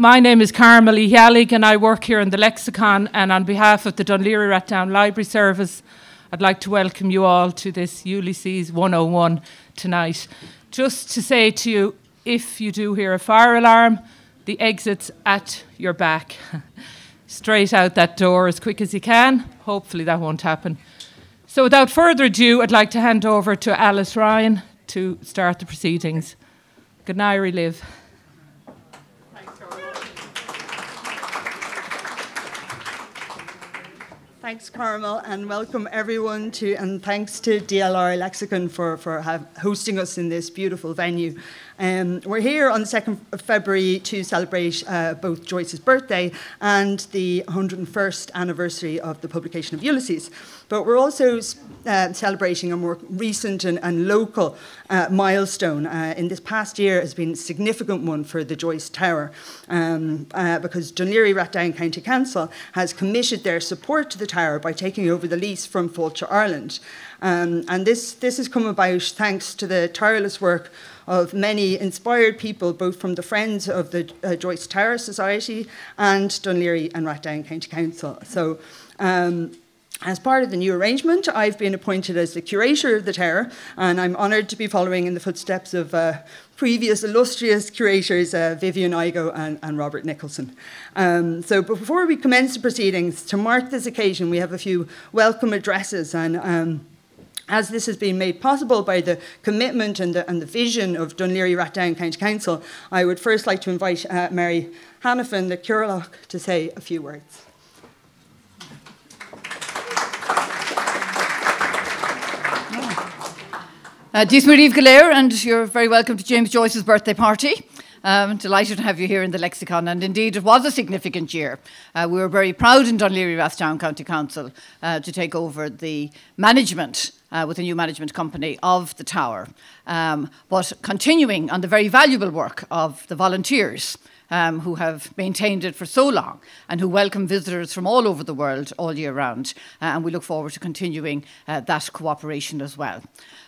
my name is Carmel Yalig and I work here in the Lexicon. And on behalf of the Dún Laoghaire Rathdown Library Service, I'd like to welcome you all to this Ulysses 101 tonight. Just to say to you, if you do hear a fire alarm, the exit's at your back. Straight out that door as quick as you can. Hopefully that won't happen. So without further ado, I'd like to hand over to Alice Ryan to start the proceedings. Good night, Liv. Thanks, Carmel, and welcome everyone to, and thanks to DLR Lexicon for, for have, hosting us in this beautiful venue. Um, we're here on the 2nd of February to celebrate uh, both Joyce's birthday and the 101st anniversary of the publication of Ulysses. But we're also uh, celebrating a more recent and, and local uh, milestone. Uh, in this past year has been a significant one for the Joyce Tower um, uh, because Laoghaire Rathdown County Council has committed their support to the tower by taking over the lease from Fáilte Ireland. Um, and this, this has come about thanks to the tireless work of many inspired people, both from the Friends of the uh, Joyce Tower Society and Laoghaire and Rathdown County Council. So, um, as part of the new arrangement, I've been appointed as the curator of the tower, and I'm honoured to be following in the footsteps of uh, previous illustrious curators, uh, Vivien Igoe and, and Robert Nicholson. Um, so, before we commence the proceedings, to mark this occasion, we have a few welcome addresses and um, as this has been made possible by the commitment and the, and the vision of Laoghaire Rathdown County Council, I would first like to invite uh, Mary Hanafin, the Cathaoirleach, to say a few words. Uh, Dis Galer, and you're very welcome to James Joyce's birthday party. Um, delighted to have you here in the lexicon, and indeed it was a significant year. Uh, we were very proud in Laoghaire Rathdown County Council uh, to take over the management uh, with a new management company of the tower, um, but continuing on the very valuable work of the volunteers. Um, who have maintained it for so long and who welcome visitors from all over the world all year round. Uh, and we look forward to continuing uh, that cooperation as well.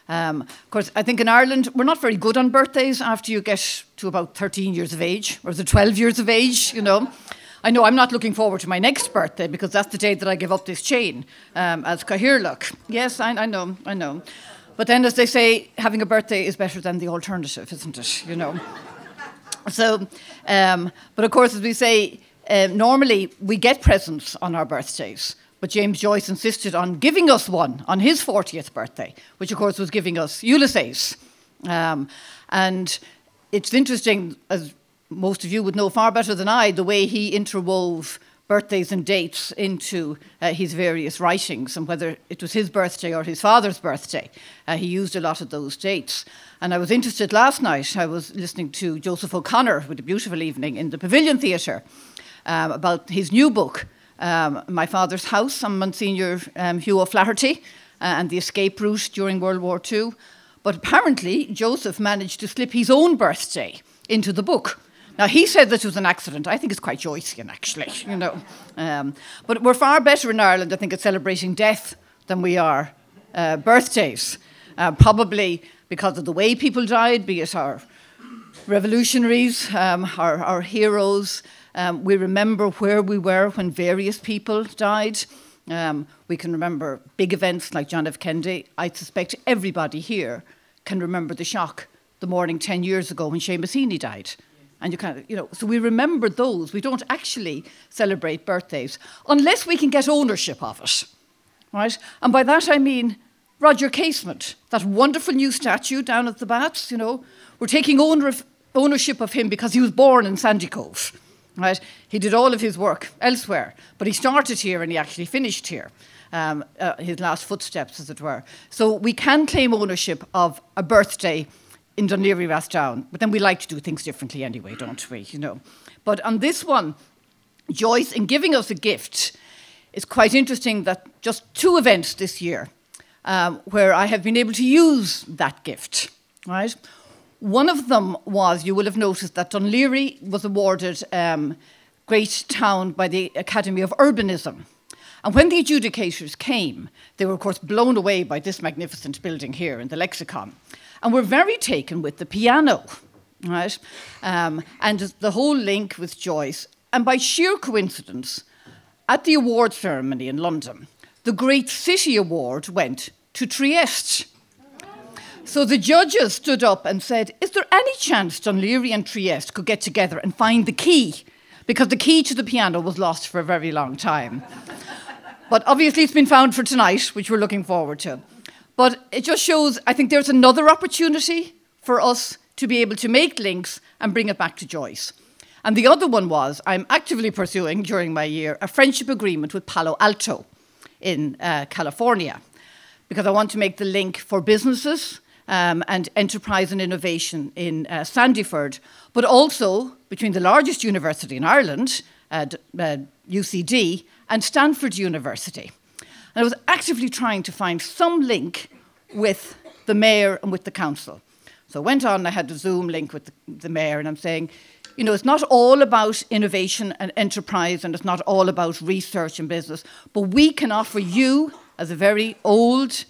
Um, of course, I think in Ireland, we're not very good on birthdays after you get to about 13 years of age, or the 12 years of age, you know. I know I'm not looking forward to my next birthday because that's the day that I give up this chain um, as Cathaoirleach. Yes, I, I know, I know. But then, as they say, having a birthday is better than the alternative, isn't it? You know. so, um, but of course, as we say, uh, normally we get presents on our birthdays. But James Joyce insisted on giving us one on his 40th birthday, which of course was giving us Ulysses. Um, and it's interesting, as most of you would know far better than I, the way he interwove birthdays and dates into uh, his various writings, and whether it was his birthday or his father's birthday, uh, he used a lot of those dates. And I was interested last night, I was listening to Joseph O'Connor with a beautiful evening in the Pavilion Theatre um, about his new book, um, My Father's House, on Monsignor um, Hugh O'Flaherty, uh, and the escape route during World War II. But apparently, Joseph managed to slip his own birthday into the book. Now, he said this was an accident. I think it's quite Joycean, actually, you know. Um, but we're far better in Ireland, I think, at celebrating death than we are uh, birthdays. Uh, probably because of the way people died, be it our revolutionaries, um, our, our, heroes. Um, we remember where we were when various people died. Um, we can remember big events like John F. Kennedy. I suspect everybody here can remember the shock the morning 10 years ago when Seamus Heaney died. And you kind of, you know, so we remember those. We don't actually celebrate birthdays unless we can get ownership of it, right? And by that I mean Roger Casement, that wonderful new statue down at the Baths, you know. We're taking ownership of him because he was born in Sandycove, right? He did all of his work elsewhere, but he started here and he actually finished here. Um, uh, his last footsteps, as it were. So we can claim ownership of a birthday in Laoghaire Rathdown. But then we like to do things differently anyway, don't we? You know. But on this one, Joyce, in giving us a gift, it's quite interesting that just two events this year um, where I have been able to use that gift, right? One of them was, you will have noticed that Laoghaire was awarded um, Great Town by the Academy of Urbanism. And when the adjudicators came, they were, of course, blown away by this magnificent building here in the lexicon and were very taken with the piano right? Um, and the whole link with Joyce. And by sheer coincidence, at the award ceremony in London, the Great City Award went to Trieste. So the judges stood up and said, Is there any chance Laoghaire and Trieste could get together and find the key? Because the key to the piano was lost for a very long time. but obviously, it's been found for tonight, which we're looking forward to. But it just shows, I think there's another opportunity for us to be able to make links and bring it back to Joyce. And the other one was I'm actively pursuing during my year a friendship agreement with Palo Alto in uh, California because I want to make the link for businesses um, and enterprise and innovation in uh, Sandyford, but also between the largest university in Ireland, uh, uh, UCD, and Stanford University. And I was actively trying to find some link with the mayor and with the council. So I went on, I had a Zoom link with the, the mayor, and I'm saying, you know, it's not all about innovation and enterprise, and it's not all about research and business, but we can offer you, as a very old,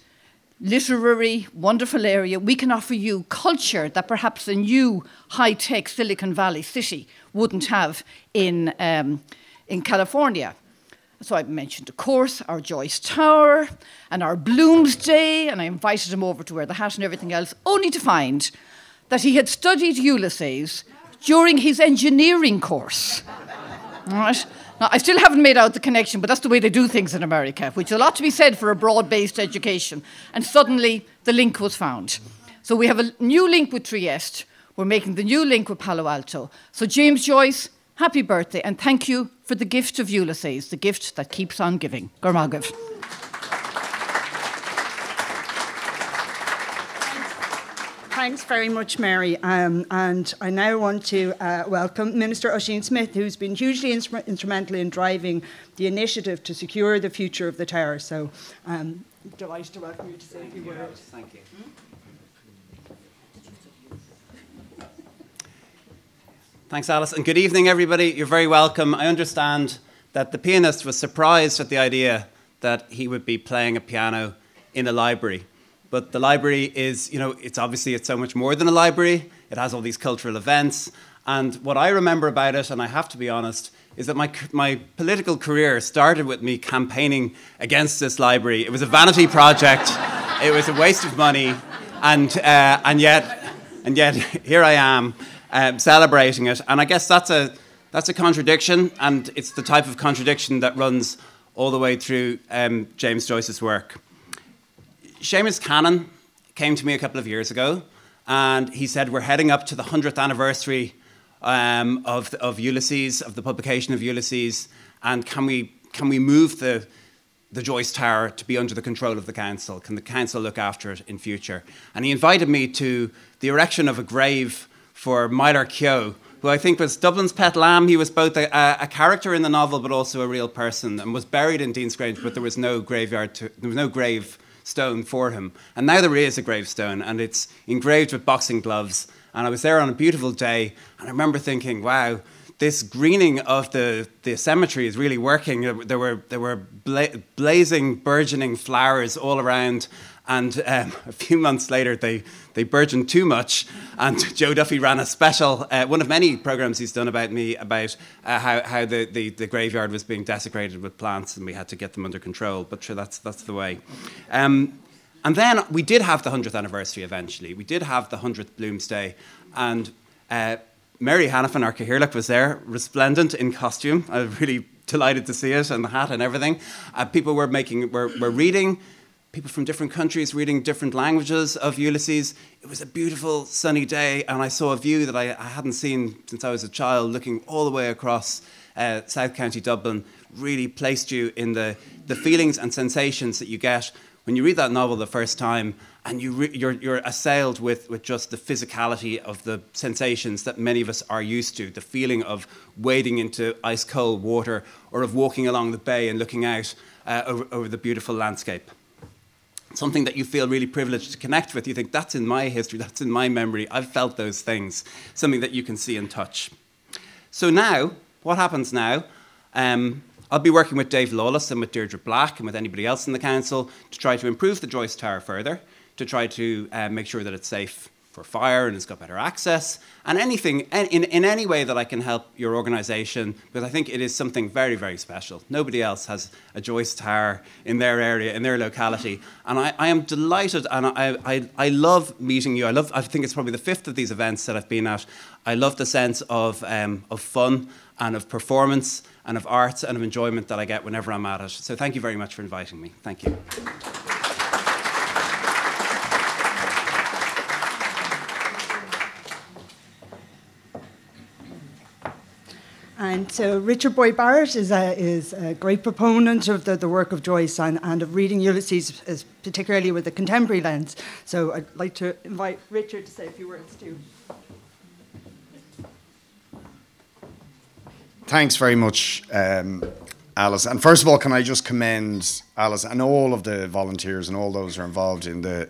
literary, wonderful area, we can offer you culture that perhaps a new high tech Silicon Valley city wouldn't have in, um, in California. So I mentioned, of course, our Joyce Tower and our Bloomsday, and I invited him over to wear the hat and everything else, only to find that he had studied Ulysses during his engineering course. Right? Now, I still haven't made out the connection, but that's the way they do things in America, which is a lot to be said for a broad based education. And suddenly the link was found. So we have a new link with Trieste. We're making the new link with Palo Alto. So, James Joyce, happy birthday, and thank you for the gift of Ulysses, the gift that keeps on giving. Gormagav. Thanks very much, Mary. Um, and I now want to uh, welcome Minister Ossian Smyth, who's been hugely instru- instrumental in driving the initiative to secure the future of the tower. So, um, delighted to welcome you to say a few words. Thank you. Thanks, Alice, and good evening, everybody. You're very welcome. I understand that the pianist was surprised at the idea that he would be playing a piano in a library. But the library is, you know, it's obviously it's so much more than a library. It has all these cultural events, and what I remember about it, and I have to be honest, is that my, my political career started with me campaigning against this library. It was a vanity project. it was a waste of money, and uh, and yet and yet here I am um, celebrating it. And I guess that's a, that's a contradiction, and it's the type of contradiction that runs all the way through um, James Joyce's work. Seamus Cannon came to me a couple of years ago, and he said, We're heading up to the 100th anniversary um, of, of Ulysses, of the publication of Ulysses, and can we, can we move the, the Joyce Tower to be under the control of the council? Can the council look after it in future? And he invited me to the erection of a grave for Myler Keogh, who I think was Dublin's pet lamb. He was both a, a, character in the novel, but also a real person, and was buried in Dean's Grange, but there was no graveyard, to, there was no grave stone for him. And now there is a gravestone, and it's engraved with boxing gloves. And I was there on a beautiful day, and I remember thinking, wow, this greening of the, the cemetery is really working. There were, there were bla- blazing, burgeoning flowers all around. And um, a few months later, they, they burgeoned too much. And Joe Duffy ran a special, uh, one of many programs he's done about me, about uh, how, how the, the, the, graveyard was being desecrated with plants and we had to get them under control. But sure, that's, that's the way. Um, and then we did have the 100th anniversary eventually. We did have the 100th Bloomsday. And uh, Mary Hanafin, our Cathaoirleach, was there, resplendent in costume. I was really delighted to see it, and the hat and everything. Uh, people were making, were, were reading people from different countries reading different languages of Ulysses. It was a beautiful sunny day, and I saw a view that I, I hadn't seen since I was a child, looking all the way across uh, South County Dublin. Really placed you in the, the feelings and sensations that you get when you read that novel the first time and you re- you're, you're assailed with, with just the physicality of the sensations that many of us are used to the feeling of wading into ice cold water or of walking along the bay and looking out uh, over, over the beautiful landscape something that you feel really privileged to connect with. You think, that's in my history, that's in my memory, I've felt those things, something that you can see and touch. So now, what happens now? Um, I'll be working with Dave Lawless and with Deirdre Black and with anybody else in the council to try to improve the Joyce Tower further, to try to uh, make sure that it's safe for fire and it's got better access and anything in, in any way that I can help your organization because I think it is something very, very special. Nobody else has a Joyce Tower in their area, in their locality. And I, I am delighted and I, I, I love meeting you. I love I think it's probably the fifth of these events that I've been at. I love the sense of, um, of fun and of performance and of arts and of enjoyment that I get whenever I'm at it. So thank you very much for inviting me. Thank you. And so Richard Boyd Barrett is a, is a great proponent of the, the work of Joyce and, and of reading Ulysses, as particularly with a contemporary lens. So I'd like to invite Richard to say a few words too. Thanks very much, um, Alice. And first of all, can I just commend Alice and all of the volunteers and all those who are involved in the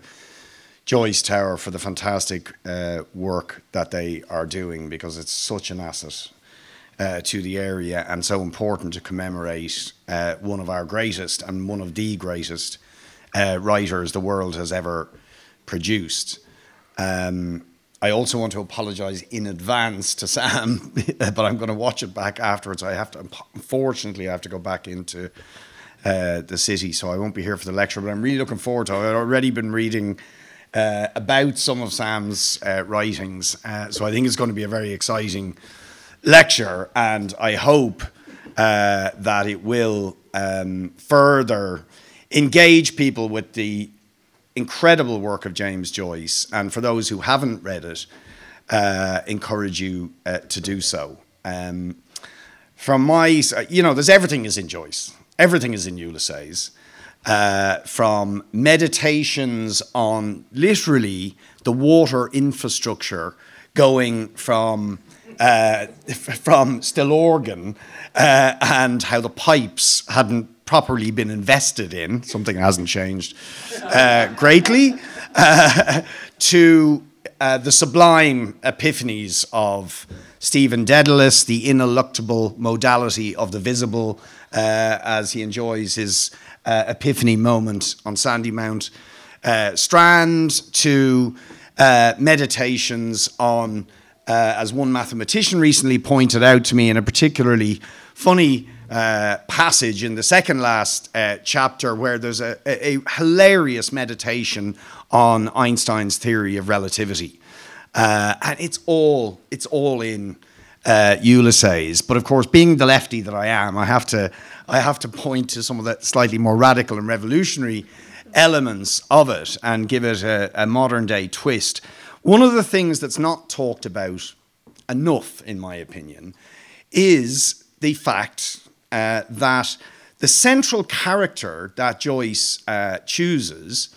Joyce Tower for the fantastic uh, work that they are doing because it's such an asset uh, to the area and so important to commemorate uh, one of our greatest and one of the greatest uh, writers the world has ever produced. Um, I also want to apologise in advance to Sam, but I'm going to watch it back afterwards. I have to, unfortunately, I have to go back into uh, the city, so I won't be here for the lecture. But I'm really looking forward to it. I've already been reading uh, about some of Sam's uh, writings, uh, so I think it's going to be a very exciting lecture, and I hope uh, that it will um, further engage people with the incredible work of James Joyce. And for those who haven't read it, uh, encourage you uh, to do so. Um, from my, you know, there's everything is in Joyce, everything is in Ulysses. Uh, from meditations on literally the water infrastructure going from uh, from Stillorgan uh, and how the pipes hadn't properly been invested in, something hasn't changed uh, greatly, uh, to uh, the sublime epiphanies of Stephen Dedalus, the ineluctable modality of the visible, uh, as he enjoys his epiphany moment on Sandy Sandymount Strand, to meditations on uh, as one mathematician recently pointed out to me in a particularly funny uh, passage in the second last uh, chapter, where there's a, a, hilarious meditation on Einstein's theory of relativity, uh, and it's all it's all in uh, Ulysses. But of course, being the lefty that I am, I have to I have to point to some of the slightly more radical and revolutionary elements of it and give it a, a modern day twist. One of the things that's not talked about enough, in my opinion, is the fact uh, that the central character that Joyce uh, chooses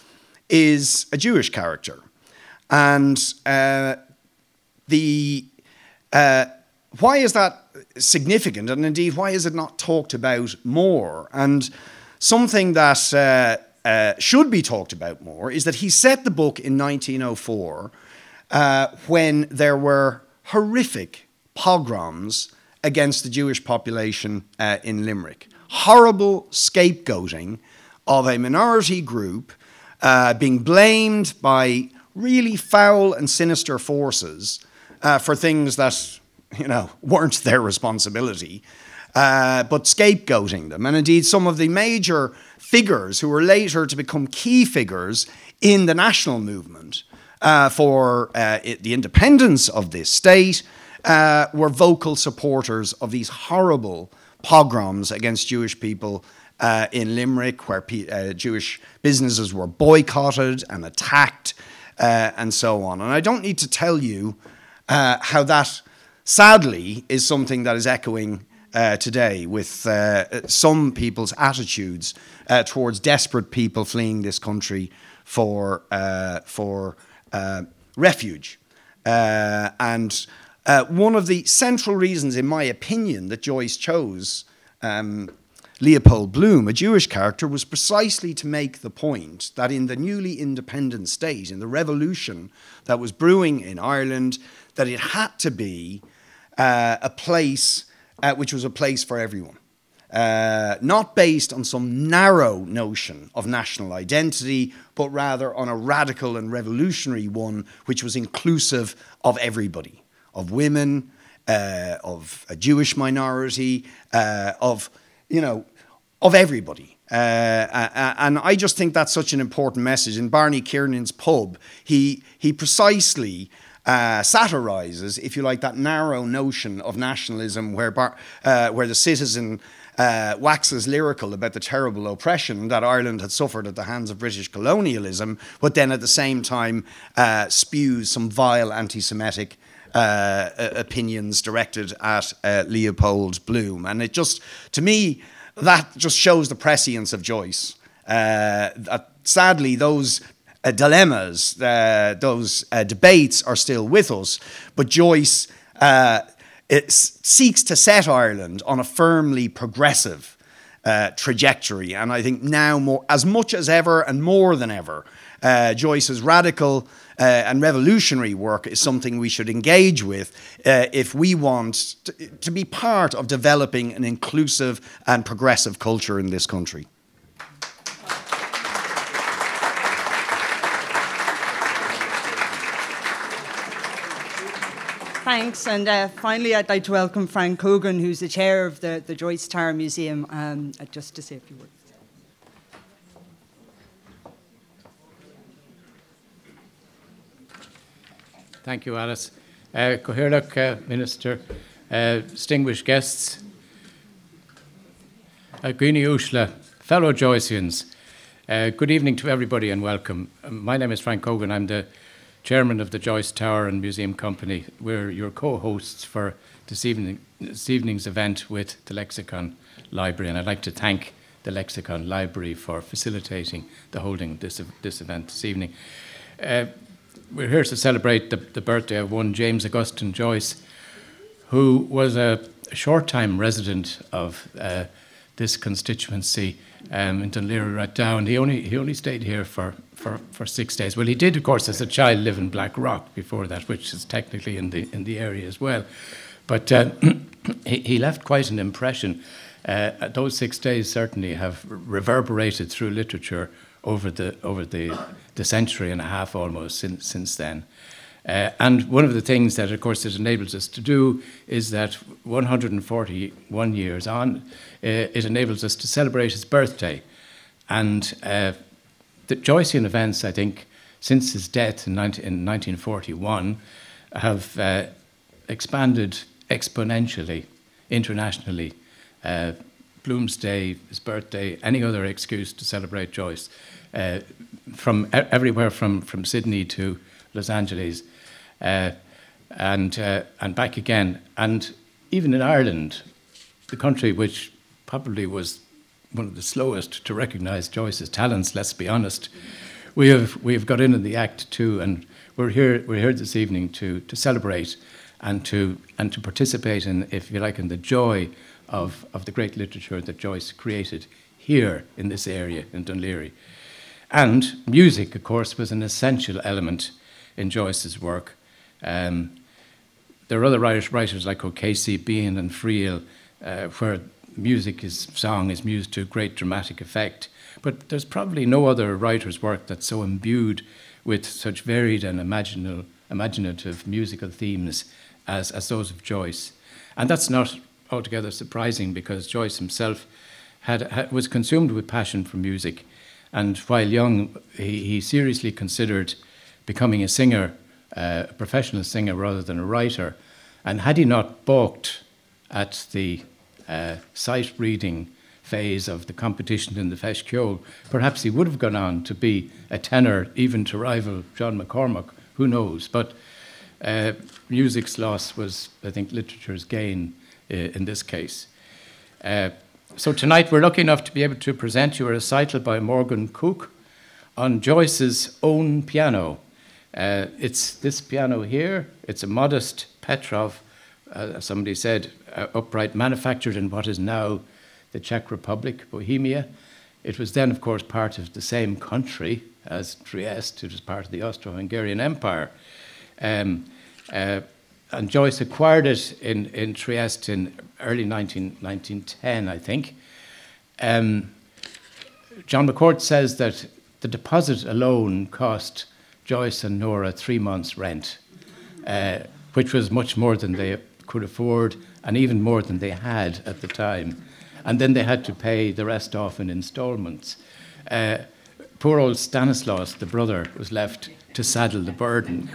is a Jewish character. And uh, the uh, why is that significant? And indeed, why is it not talked about more? And something that uh, uh, should be talked about more is that he set the book in 1904 uh, when there were horrific pogroms against the Jewish population uh, in Limerick. Horrible scapegoating of a minority group uh, being blamed by really foul and sinister forces uh, for things that you know weren't their responsibility. Uh, but scapegoating them. And indeed, some of the major figures who were later to become key figures in the national movement uh, for uh, it, the independence of this state uh, were vocal supporters of these horrible pogroms against Jewish people uh, in Limerick, where uh, Jewish businesses were boycotted and attacked, uh, and so on. And I don't need to tell you how that, sadly, is something that is echoing. today, with some people's attitudes towards desperate people fleeing this country for for uh, refuge. Uh, and uh, one of the central reasons, in my opinion, that Joyce chose um, Leopold Bloom, a Jewish character, was precisely to make the point that in the newly independent state, in the revolution that was brewing in Ireland, that it had to be uh, a place uh, which was a place for everyone. Uh, not based on some narrow notion of national identity, but rather on a radical and revolutionary one, which was inclusive of everybody, of women, uh, of a Jewish minority, uh, of, you know, of everybody. Uh, and I just think that's such an important message. In Barney Kiernan's pub, he, he precisely uh, satirizes, if you like, that narrow notion of nationalism where, bar, uh, where the citizen uh, waxes lyrical about the terrible oppression that Ireland had suffered at the hands of British colonialism, but then at the same time uh, spews some vile anti Semitic. Uh, opinions directed at uh, Leopold Bloom. And it just, to me, that just shows the prescience of Joyce. Uh, that sadly, those uh, dilemmas, uh, those uh, debates are still with us, but Joyce uh, seeks to set Ireland on a firmly progressive uh, trajectory. And I think now, more, as much as ever and more than ever, Joyce's radical uh, and revolutionary work is something we should engage with uh, if we want to, to be part of developing an inclusive and progressive culture in this country. Thanks. And uh, finally, I'd like to welcome Frank Cogan, who's the chair of the, the Joyce Tower Museum, um, just to say a few words. Thank you, Alice. Uh, Cathaoirleach, uh, Minister, uh, distinguished guests, uh, Ushla, fellow Joyceans, uh, good evening to everybody and welcome. Um, my name is Frank Cogan. I'm the chairman of the Joyce Tower and Museum Company. We're your co-hosts for this, evening, this evening's event with the Lexicon Library, and I'd like to thank the Lexicon Library for facilitating the holding of this, this event this evening. Uh, we're here to celebrate the, the birthday of one James Augustine Joyce, who was a short time resident of uh, this constituency um, in Laoghaire Rathdown. He only, he only stayed here for, for, for six days. Well, he did, of course, as a child live in Blackrock before that, which is technically in the, in the area as well. But uh, he, he left quite an impression. Uh, those six days certainly have reverberated through literature over the over the, the century and a half almost since since then. Uh, and one of the things that, of course, it enables us to do is that 141 years on, uh, it enables us to celebrate his birthday. And uh, the Joycean events, I think, since his death in, 19, in 1941, have uh, expanded exponentially internationally. Uh, Bloomsday, his birthday, any other excuse to celebrate Joyce, uh, from everywhere from, from Sydney to Los Angeles, uh, and uh, and back again. And even in Ireland, the country which probably was one of the slowest to recognise Joyce's talents. Let's be honest. We have we have got in in the act too, and we're here we're here this evening to to celebrate and to and to participate in, if you like, in the joy of, of the great literature that Joyce created here in this area in Laoghaire. And music, of course, was an essential element in Joyce's work. Um, there are other writers, writers like O'Casey, Behan, and Friel, uh, where music is song is used to great dramatic effect. But there's probably no other writer's work that's so imbued with such varied and imaginative musical themes as, as those of Joyce. And that's not altogether surprising because Joyce himself had, had, was consumed with passion for music. And while young, he, he seriously considered becoming a singer, uh, a professional singer rather than a writer. And had he not balked at the uh, sight reading phase of the competition in the Feis perhaps he would have gone on to be a tenor, even to rival John McCormack, who knows. But uh, music's loss was, I think, literature's gain uh, in this case. Uh, so tonight we're lucky enough to be able to present you a recital by Morgan Cooke on Joyce's own piano. Uh, it's this piano here. It's a modest Petrof, uh, somebody said, uh, upright, manufactured in what is now the Czech Republic, Bohemia. It was then, of course, part of the same country as Trieste. It was part of the Austro-Hungarian Empire. Um, uh, and Joyce acquired it in, in Trieste in early 19, 1910, I think. Um, John McCourt says that the deposit alone cost Joyce and Nora three months' rent, uh, which was much more than they could afford and even more than they had at the time. And then they had to pay the rest off in installments. Uh, poor old Stanislaus, the brother, was left to saddle the burden.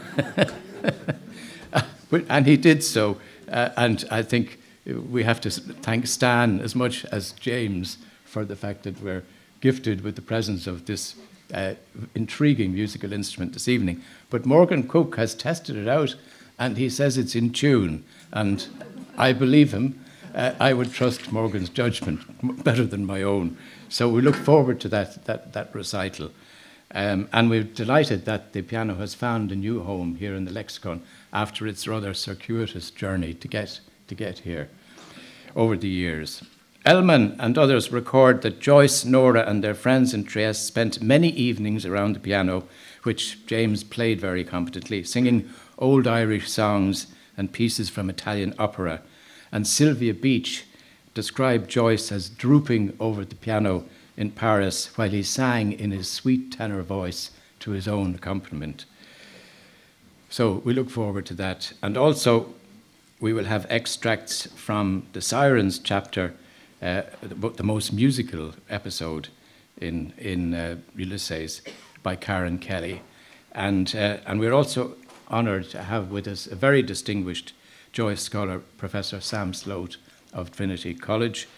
and he did so. Uh, and I think we have to thank Stan as much as James for the fact that we're gifted with the presence of this uh, intriguing musical instrument this evening. But Morgan Cooke has tested it out and he says it's in tune. And I believe him. Uh, I would trust Morgan's judgment better than my own. So we look forward to that, that, that recital. Um, and we're delighted that the piano has found a new home here in the Lexicon after its rather circuitous journey to get, to get here over the years. Ellmann and others record that Joyce, Nora, and their friends in Trieste spent many evenings around the piano, which James played very competently, singing old Irish songs and pieces from Italian opera. And Sylvia Beach described Joyce as drooping over the piano in Paris while he sang in his sweet tenor voice to his own accompaniment. So we look forward to that. And also, we will have extracts from the Sirens chapter uh, the, most musical episode in, in uh, Ulysses by Karen Kelly. And, uh, and we're also honoured to have with us a very distinguished Joyce scholar, Professor Sam Slote of Trinity College.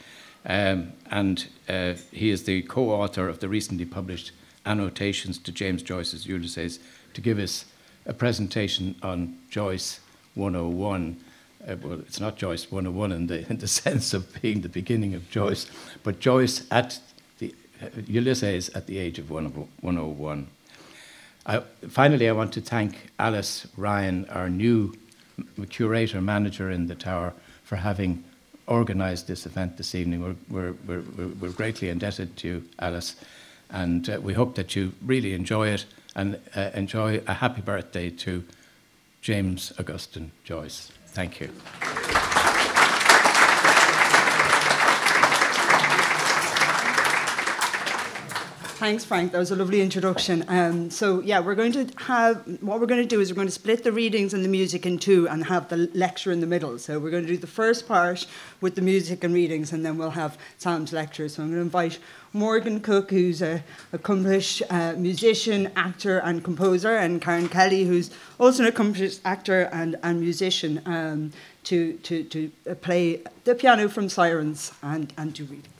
Um, and uh, he is the co author of the recently published annotations to James Joyce's Ulysses to give us a presentation on Joyce 101 uh, well, it's not Joyce 101 in the, in the sense of being the beginning of Joyce, but Joyce at the, uh, Ulysses at the age of 101. I, finally, I want to thank Alice Ryan, our new curator manager in the Tower, for having organised this event this evening. We're, we're, we're, we're greatly indebted to you, Alice, and uh, we hope that you really enjoy it and uh, enjoy a happy birthday to James Augustine Joyce. Thank you. Thanks, Frank. That was a lovely introduction. Um, so, yeah, we're going to have what we're going to do is we're going to split the readings and the music in two and have the lecture in the middle. So, we're going to do the first part with the music and readings, and then we'll have Sam's lecture. So, I'm going to invite Morgan Cooke, who's an accomplished uh, musician, actor, and composer, and Karen Kelly, who's also an accomplished actor and, and musician, um, to, to, to play the piano from Sirens and, and do readings.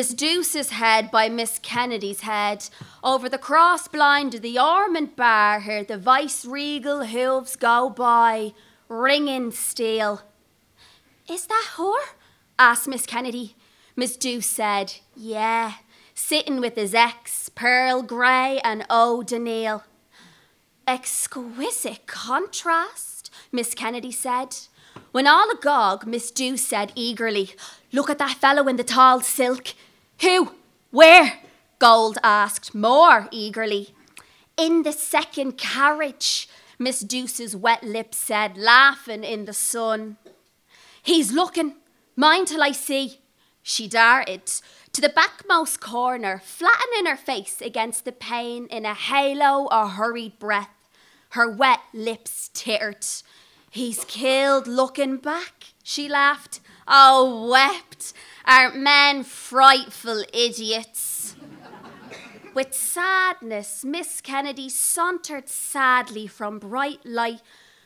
Miss Douce's head by Miss Kennedy's head. Over the cross blind of the Ormond bar, heard the vice regal hooves go by, ringing steel. Is that her? asked Miss Kennedy. Miss Douce said, Yeah, sitting with his ex, Pearl Grey and eau de Nil. Exquisite contrast, Miss Kennedy said. When all agog, Miss Douce said eagerly, Look at that fellow in the tall silk. Who? Where? Gold asked more eagerly. In the second carriage, Miss Douce's wet lips said, laughing in the sun. He's looking. Mind till I see. She darted to the backmost corner, flattening her face against the pane in a halo of hurried breath. Her wet lips tittered. He's killed looking back, she laughed. Oh, wept. Aren't men frightful idiots? With sadness, Miss Kennedy sauntered sadly from bright light,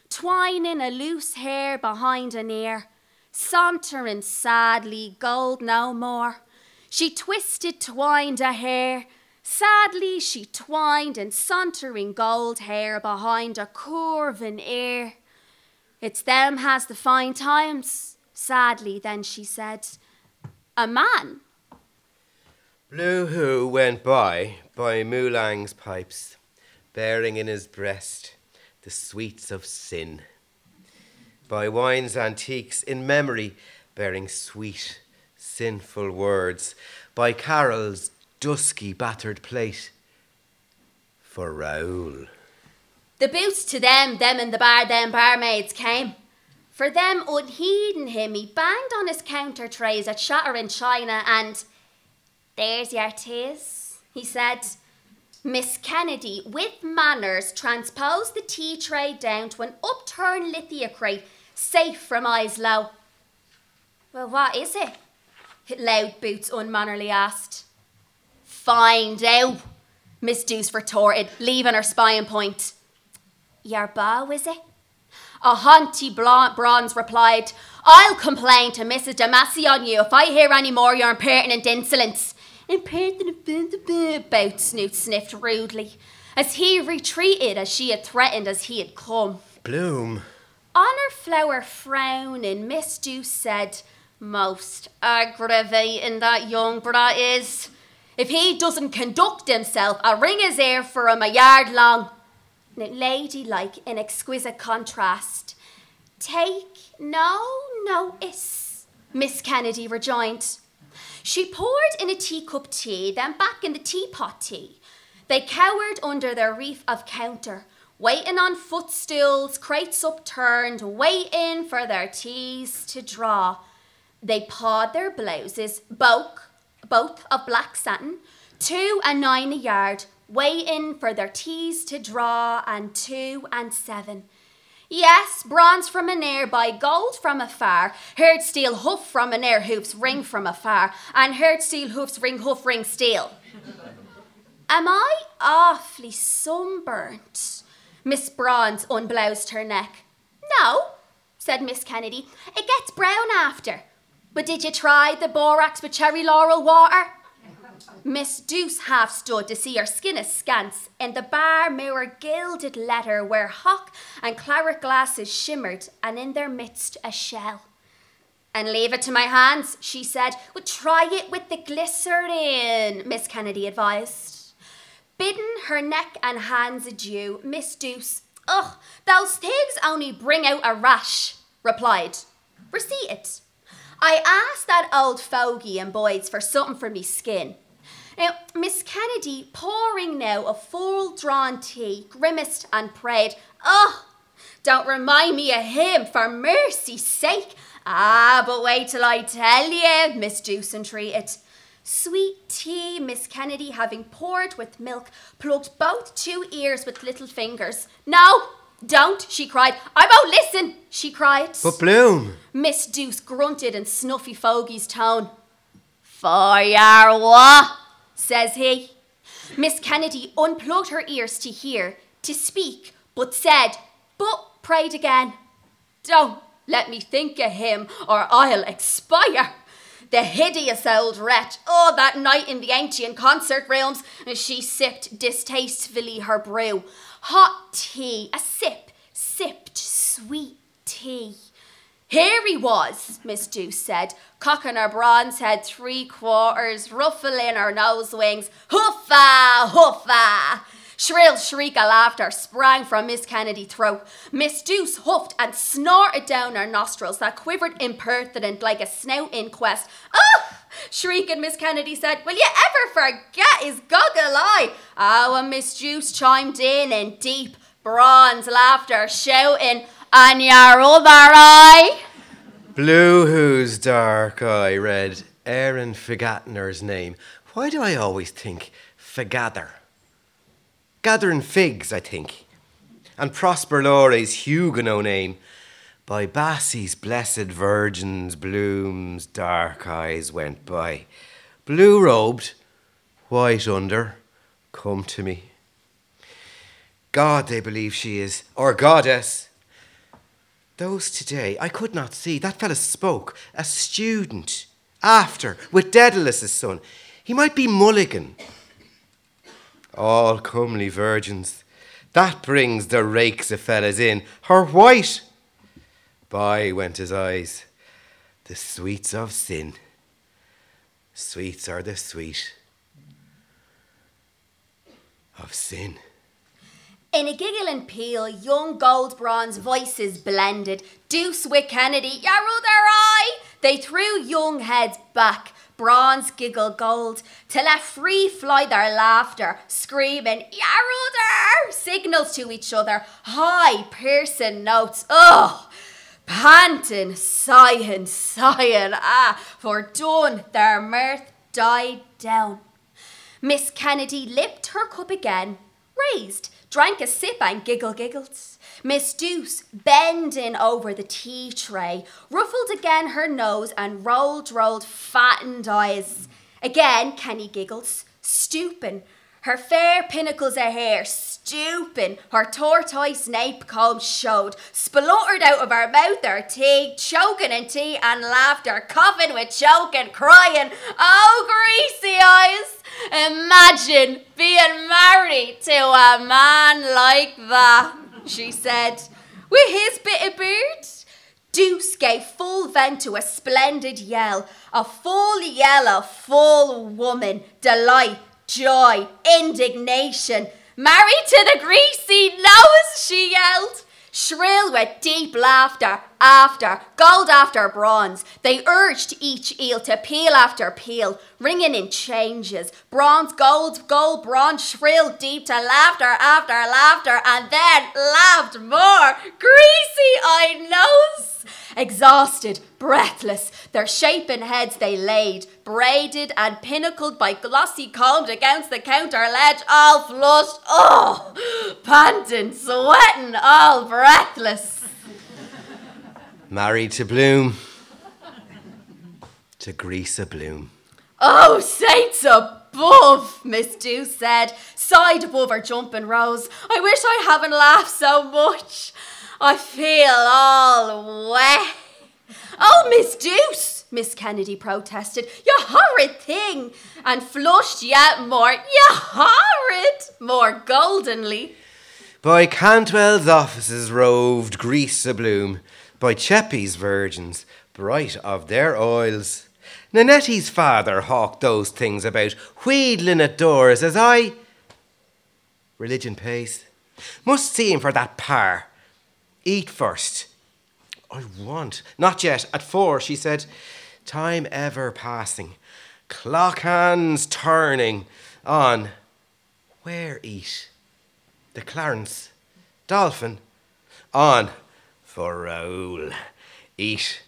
twining a loose hair behind an ear. Sauntering sadly, gold no more. She twisted, twined a hair. Sadly, she twined and sauntering gold hair behind a curving ear. It's them has the fine times. Sadly, then she said, A man. Blue Who went by, by Moulang's pipes, bearing in his breast the sweets of sin. By wine's antiques in memory, bearing sweet, sinful words. By Carroll's dusky, battered plate. For Raoul. The boots to them, them in the bar, them barmaids came. For them, unheeding him, he banged on his counter trays at shattering china and, There's your tis, he said. Miss Kennedy, with manners, transposed the tea tray down to an upturned lithia crate, safe from eyes low. Well, what is it? Loud Boots unmannerly asked. Find out, Miss Douce retorted, leaving her spying point. Your bow, is it? A haunty bronze replied, I'll complain to Mrs. de Massey on you if I hear any more your impertinent insolence. Impertinent, Bout Snoot sniffed rudely, as he retreated as she had threatened as he had come. Bloom. Honor Flower frowning, Miss Douce said, Most aggravating that young brat is. If he doesn't conduct himself, I'll wring his ear for him a yard long. Ladylike in exquisite contrast. Take no notice, Miss Kennedy rejoined. She poured in a teacup tea, then back in the teapot tea. They cowered under their reef of counter, waiting on footstools, crates upturned, waiting for their teas to draw. They pawed their blouses, both, both of black satin, two and nine a yard, waiting for their teas to draw, and two and seven. Yes, bronze from an air by gold from afar, heard steel hoof from an air hoofs ring from afar, and heard steel hoofs ring hoof ring steel. Am I awfully sunburnt? Miss Bronze unbloused her neck. No, said Miss Kennedy. It gets brown after. But did you try the borax with cherry laurel water? Miss Douce half stood to see her skin askance in the bar mirror gilded letter where hock and claret glasses shimmered and in their midst a shell. And leave it to my hands, she said. Well, try it with the glycerin, Miss Kennedy advised. Bidding her neck and hands adieu, Miss Douce, ugh, those things only bring out a rash, replied. Receipt it. I asked that old fogey and Boyd's for something for me skin. Now, Miss Kennedy, pouring now a full drawn tea, grimaced and prayed, Oh, don't remind me of him, for mercy's sake. Ah, but wait till I tell you, Miss Douce entreated. Sweet tea, Miss Kennedy, having poured with milk, plugged both two ears with little fingers. No, don't, she cried. I won't listen, she cried. But Bloom. Miss Douce grunted in snuffy fogey's tone. For your what? Says he. Miss Kennedy unplugged her ears to hear, to speak, but said, but prayed again. Don't let me think of him, or I'll expire. The hideous old wretch. Oh, that night in the ancient concert rooms, she sipped distastefully her brew. Hot tea, a sip, sipped sweet tea. Here he was, Miss Douce said, cocking her bronze head three quarters, ruffling her nose wings. Hoofa, hoofa! Shrill shriek of laughter sprang from Miss Kennedy's throat. Miss Douce huffed and snorted down her nostrils that quivered impertinent like a snout inquest. Ah! Shrieking, Miss Kennedy said, Will you ever forget his goggle eye? Oh, and Miss Douce chimed in in deep bronze laughter, shouting, Other eye! Blue whose dark eye read Aaron Figatner's name. Why do I always think Figather? Gathering figs, I think. And Prosper Loré's Huguenot name. By Bassi's blessed virgin's blooms, dark eyes went by. Blue robed, white under, come to me. God, they believe she is, or goddess. Those today I could not see. That fellow spoke, a student, after, with Dedalus's son. He might be Mulligan. All comely virgins. That brings the rakes of fellas in. Her white. By went his eyes. The sweets of sin. Sweets are the sweet of sin. In a giggle and peal, young gold bronze voices blended. Douce with Kennedy, your other eye! They threw young heads back, bronze giggle gold, to let free fly their laughter, screaming, your other! Signals to each other, high piercing notes. Ugh! Panting, sighing, sighing, ah, for done their mirth died down. Miss Kennedy lipped her cup again, raised, drank a sip and giggle giggles. Miss Douce, bending over the tea tray, ruffled again her nose and rolled, rolled fattened eyes. Again, Kenny giggled, stooping, her fair pinnacles of hair stooping, her tortoise nape comb showed, spluttered out of her mouth her tea, choking in tea and laughter, coughing with choking, crying, Oh, greasy eyes! Imagine being married to a man like that, she said, with his bit of beard. Douce gave full vent to a splendid yell, a full yell of full woman, delight, joy, indignation. Married to the greasy nose, she yelled. Shrill with deep laughter, after, gold after bronze, they urged each eel to peel after peel, ringing in changes. Bronze, gold, gold, bronze, shrill, deep to laughter after laughter, and then laughed more. Greasy eye nose! Exhausted, breathless, their shapen heads they laid, braided and pinnacled by glossy combed against the counter ledge, all flushed, oh, panting, sweating, all breathless. Married to Bloom. To grease a bloom. Oh, saints above, Miss Dew said, sighed above her jumping rose. I wish I haven't laughed so much. I feel all wet. Oh, Miss Douce, Miss Kennedy protested. You horrid thing. And flushed yet more, you horrid, more goldenly. By Cantwell's offices roved grease a bloom, by Cheppy's virgins, bright of their oils. Nanetti's father hawked those things about, wheedling at doors as I. Religion pays. Must see him for that par. Eat first. I want. Not yet. At four, she said. Time ever passing. Clock hands turning. On. Where eat? The Clarence. Dolphin. On. For Raoul. Eat.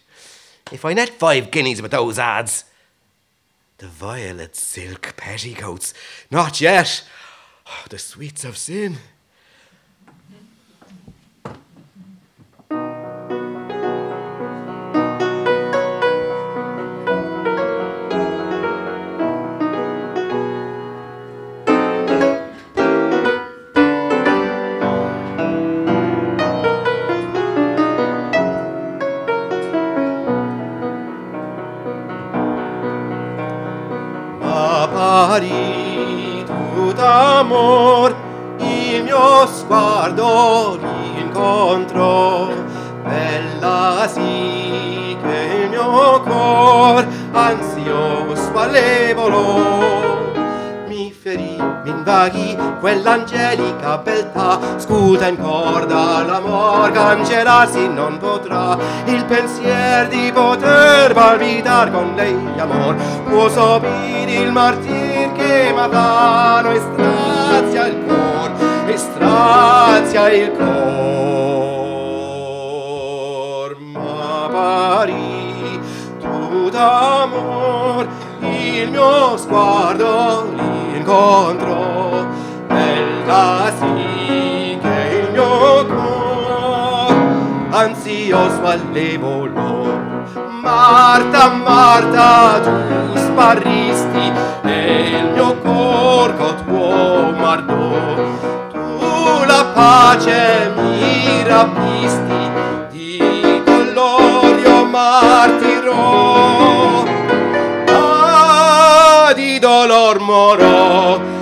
If I net five guineas with those ads. The violet silk petticoats. Not yet. Oh, the sweets of sin. Apparì d'amor, il mio sguardo incontrò, bella sì che il mio cor ansioso allevolò ferì, m'invaghi quell'angelica beltà, scusa in corda l'amor, cancellarsi non potrà, il pensier di poter palpitar con lei amor, può sopire il martir che matano e strazia il cor, e strazia il cor, ma pari tu d'amor, il mio sguardo incontro bella sì che il mio cuore ansioso allevolo Marta, Marta, tu sparisti pace mi rapisti di colore io martirò di dolor morò.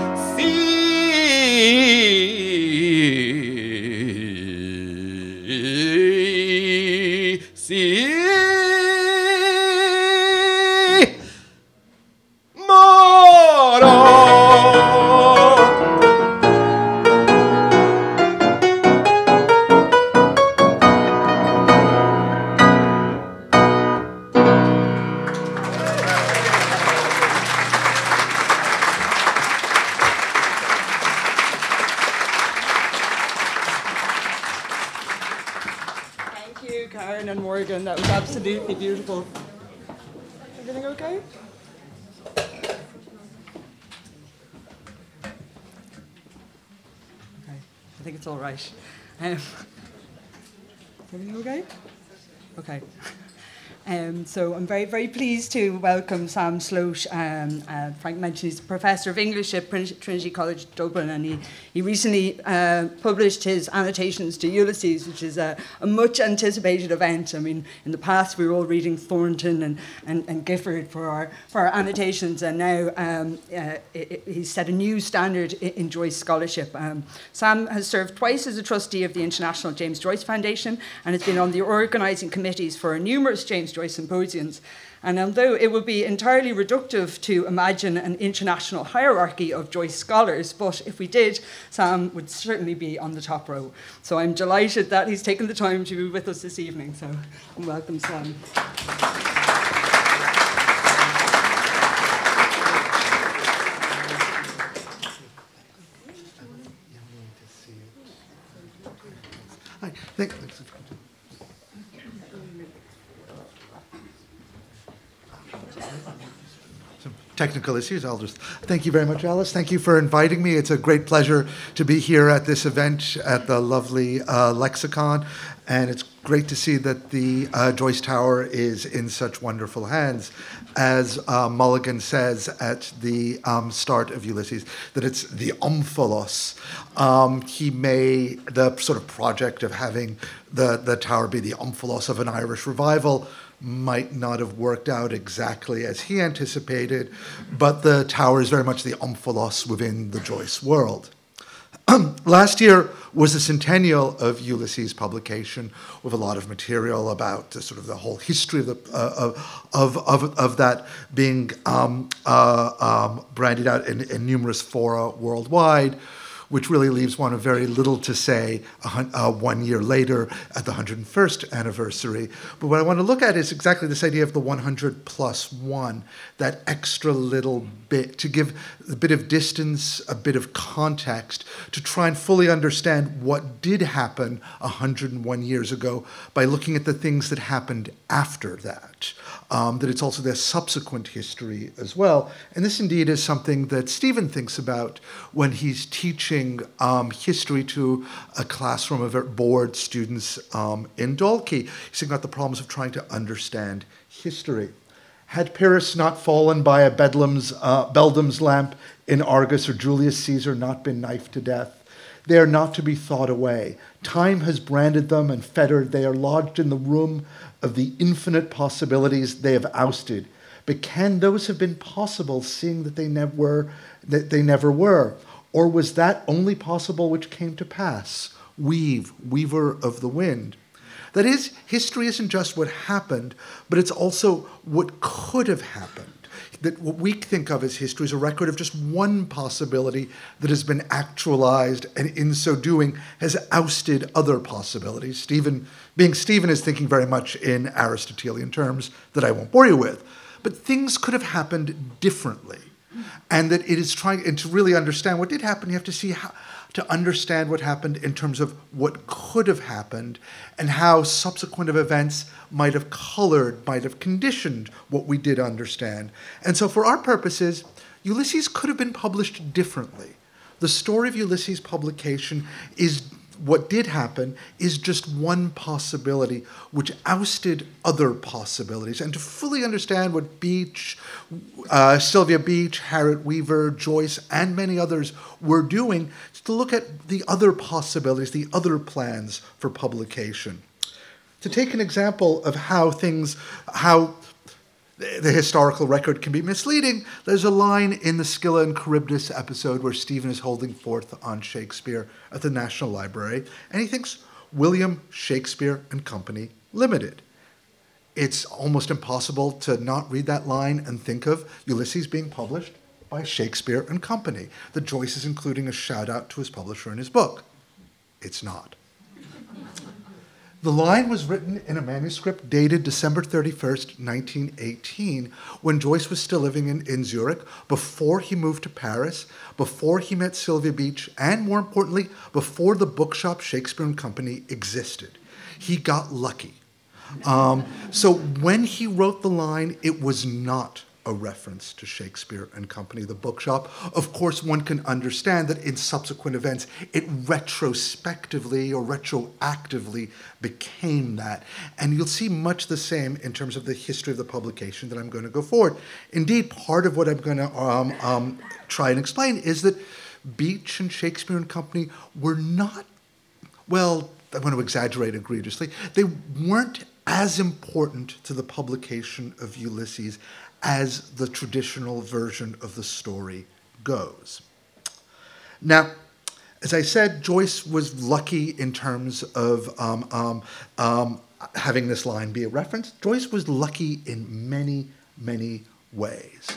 Absolutely beautiful. Everything okay? Okay, I think it's all right. Um, everything okay? Okay. Um, so I'm very, very pleased to welcome Sam Slote. Um, uh, Frank mentioned he's a professor of English at Trinity College Dublin, and he, he recently uh, published his annotations to Ulysses, which is a, a, much anticipated event. I mean, in the past we were all reading Thornton and, and, and Gifford for our, for our annotations, and now um, uh, it, it, he's set a new standard in, Joyce scholarship. Um, Sam has served twice as a trustee of the International James Joyce Foundation and has been on the organising committees for numerous James Joyce symposiums. And although it would be entirely reductive to imagine an international hierarchy of Joyce scholars, but if we did, Sam would certainly be on the top row. So I'm delighted that he's taken the time to be with us this evening. So welcome, Sam. Thank, technical issues. I'll just thank you very much, Alice. Thank you for inviting me. It's a great pleasure to be here at this event at the lovely uh, Lexicon, and it's great to see that the uh, Joyce Tower is in such wonderful hands. As uh, Mulligan says at the um, start of Ulysses, that it's the omphalos. Um, he may, the sort of project of having the, the tower be the omphalos of an Irish revival might not have worked out exactly as he anticipated, but the tower is very much the omphalos within the Joyce world. Last year was the centennial of Ulysses' publication, with a lot of material about the, sort of the whole history of, the, uh, of, of, of, that being um, uh, um, branded out in, in numerous fora worldwide which really leaves one with very little to say uh, one year later at the 101st anniversary. But what I want to look at is exactly this idea of the 100 plus one, that extra little bit, to give a bit of distance, a bit of context, to try and fully understand what did happen 101 years ago by looking at the things that happened after that um, that it's also their subsequent history as well. And this indeed is something that Stephen thinks about when he's teaching um, history to a classroom of bored students um, in Dalkey. He's thinking about the problems of trying to understand history. Had Pyrrhus not fallen by a Bedlam's, uh, Beldam's lamp in Argos, or Julius Caesar not been knifed to death? They are not to be thought away. Time has branded them and fettered. They are lodged in the room of the infinite possibilities they have ousted. But can those have been possible, seeing that they never were, that they never were? Or was that only possible which came to pass? Weave, weaver of the wind. That is, history isn't just what happened, but it's also what could have happened. That what we think of as history is a record of just one possibility that has been actualized, and in so doing has ousted other possibilities. Stephen, being Stephen, is thinking very much in Aristotelian terms that I won't bore you with. But things could have happened differently. And that it is trying, and to really understand what did happen, you have to see how, to understand what happened in terms of what could have happened and how subsequent events might have colored, might have conditioned what we did understand. And so, for our purposes, Ulysses could have been published differently. The story of Ulysses' publication is what did happen is just one possibility which ousted other possibilities. And to fully understand what Beach, uh, Sylvia Beach, Harriet Weaver, Joyce, and many others were doing, to look at the other possibilities, the other plans for publication. To take an example of how things, how the historical record can be misleading. There's a line in the Scylla and Charybdis episode where Stephen is holding forth on Shakespeare at the National Library, and he thinks William Shakespeare and Company Limited. It's almost impossible to not read that line and think of Ulysses being published by Shakespeare and Company. The Joyce is including a shout out to his publisher in his book. It's not. The line was written in a manuscript dated December 31st, 1918, when Joyce was still living in, in Zurich, before he moved to Paris, before he met Sylvia Beach, and more importantly, before the bookshop Shakespeare and Company existed. He got lucky. Um, so when he wrote the line, it was not a reference to Shakespeare and Company, the bookshop. Of course, one can understand that in subsequent events, it retrospectively or retroactively became that. And you'll see much the same in terms of the history of the publication that I'm going to go forward. Indeed, part of what I'm going to um, um, try and explain is that Beach and Shakespeare and Company were not, well, I want to exaggerate egregiously, they weren't as important to the publication of Ulysses as the traditional version of the story goes. Now, as I said, Joyce was lucky in terms of um, um, um, having this line be a reference. Joyce was lucky in many, many ways.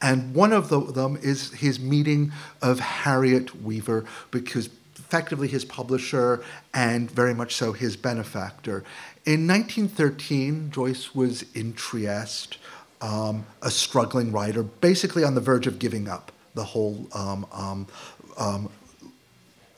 And one of the, them is his meeting of Harriet Weaver, because effectively his publisher and very much so his benefactor. In 1913, Joyce was in Trieste um, a struggling writer, basically on the verge of giving up the whole um, um, um,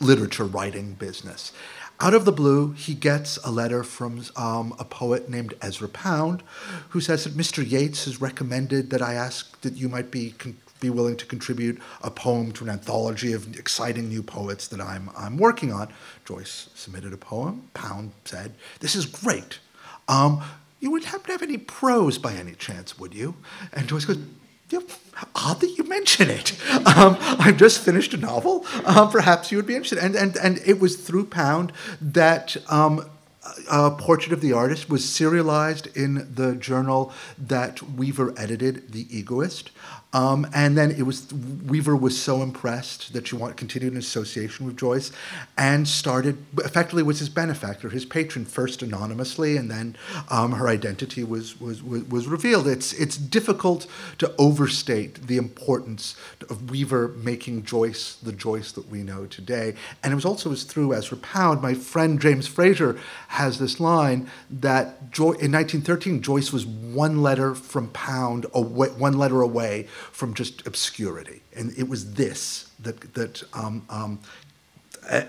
literature writing business. Out of the blue, he gets a letter from um, a poet named Ezra Pound, who says that Mr. Yeats has recommended that I ask that you might be con- be willing to contribute a poem to an anthology of exciting new poets that I'm I'm working on. Joyce submitted a poem. Pound said, "This is great. Um, you wouldn't happen to have any prose by any chance, would you? And Joyce goes, odd that you mention it. Um, I've just finished a novel. Um, perhaps you would be interested. And, and, and it was through Pound that um, a portrait of the artist was serialized in the journal that Weaver edited, The Egoist. Um, and then it was Weaver was so impressed that she wanted continued an association with Joyce, and started effectively was his benefactor, his patron, first anonymously, and then um, her identity was, was was revealed. It's it's difficult to overstate the importance of Weaver making Joyce the Joyce that we know today. And it was also was through Ezra Pound. My friend James Fraser has this line that jo- in 1913 Joyce was one letter from Pound, away, one letter away from just obscurity. And it was this that, that um, um,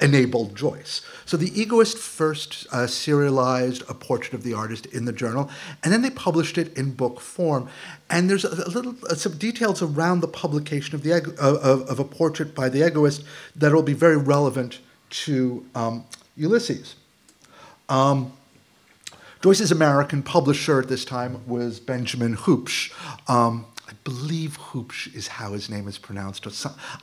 enabled Joyce. So the Egoist first uh, serialized a portrait of the artist in the journal, and then they published it in book form. And there's a, a little uh, some details around the publication of the of, of, a portrait by the Egoist that will be very relevant to um, Ulysses. Um, Joyce's American publisher at this time was Benjamin Huebsch. Um, I believe Hupsch is how his name is pronounced.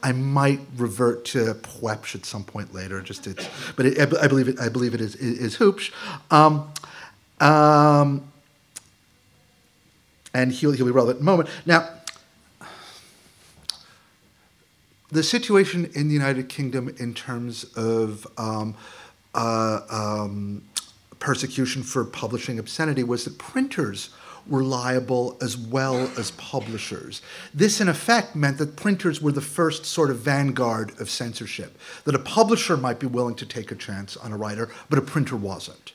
I might revert to Pwepsch at some point later. Just it's, but it, I believe it. I believe it is is Hupsch. Um, um, and he'll, he'll be relevant in a moment. Now, the situation in the United Kingdom in terms of um, uh, um, persecution for publishing obscenity was that printers were liable as well as publishers. This, in effect, meant that printers were the first sort of vanguard of censorship, that a publisher might be willing to take a chance on a writer, but a printer wasn't.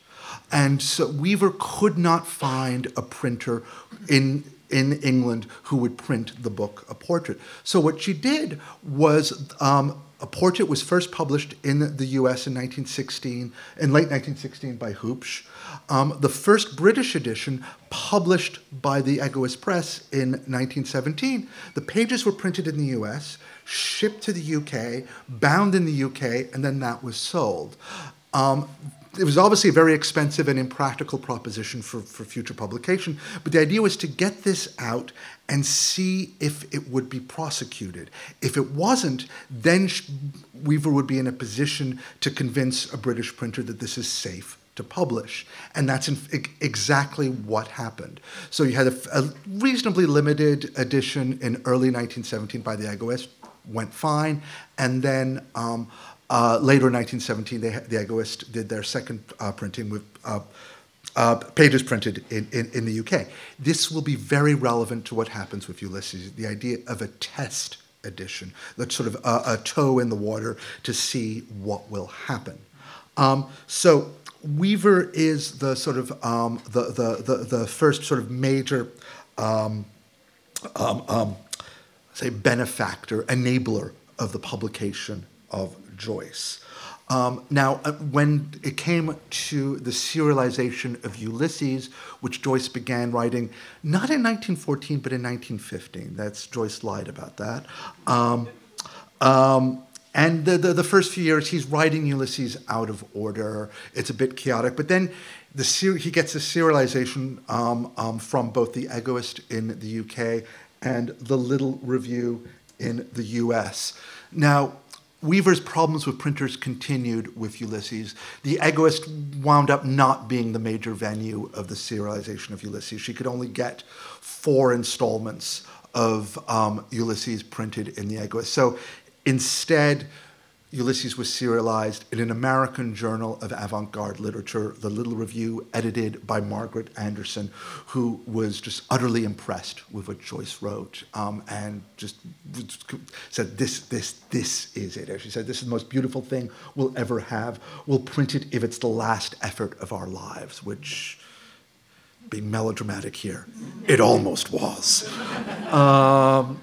And so Weaver could not find a printer in in England who would print the book A Portrait. So what she did was um, A Portrait was first published in the US in 1916, in late 1916 by Huebsch. Um, the first British edition, published by the Egoist Press in 1917, the pages were printed in the US, shipped to the UK, bound in the UK, and then that was sold. Um, it was obviously a very expensive and impractical proposition for, for future publication, but the idea was to get this out and see if it would be prosecuted. If it wasn't, then Weaver would be in a position to convince a British printer that this is safe to publish. And that's in, exactly what happened. So you had a, a, reasonably limited edition in early 1917 by the Egoist, went fine, and then um, uh, later in 1917, they, the Egoist did their second uh, printing with uh, uh, pages printed in, in, in, the UK. This will be very relevant to what happens with Ulysses, the idea of a test edition, that's sort of a, a toe in the water to see what will happen. Um, so Weaver is the sort of um, the, the, the, the, first sort of major um, um, um say benefactor, enabler of the publication of Joyce. Um, now, uh, when it came to the serialization of Ulysses, which Joyce began writing not in 1914 but in 1915, that's Joyce lied about that. And the, the, the, first few years, he's writing Ulysses out of order. It's a bit chaotic, but then the he gets a serialization um, um, from both the Egoist in the UK and the Little Review in the US. Now, Weaver's problems with printers continued with Ulysses. The Egoist wound up not being the major venue of the serialization of Ulysses. She could only get four installments of um, Ulysses printed in the Egoist. So instead, Ulysses was serialized in an American journal of avant garde literature, The Little Review, edited by Margaret Anderson, who was just utterly impressed with what Joyce wrote um, and just said, this, this, this is it. She said, This is the most beautiful thing we'll ever have. We'll print it if it's the last effort of our lives, which, being melodramatic here, it almost was. Um,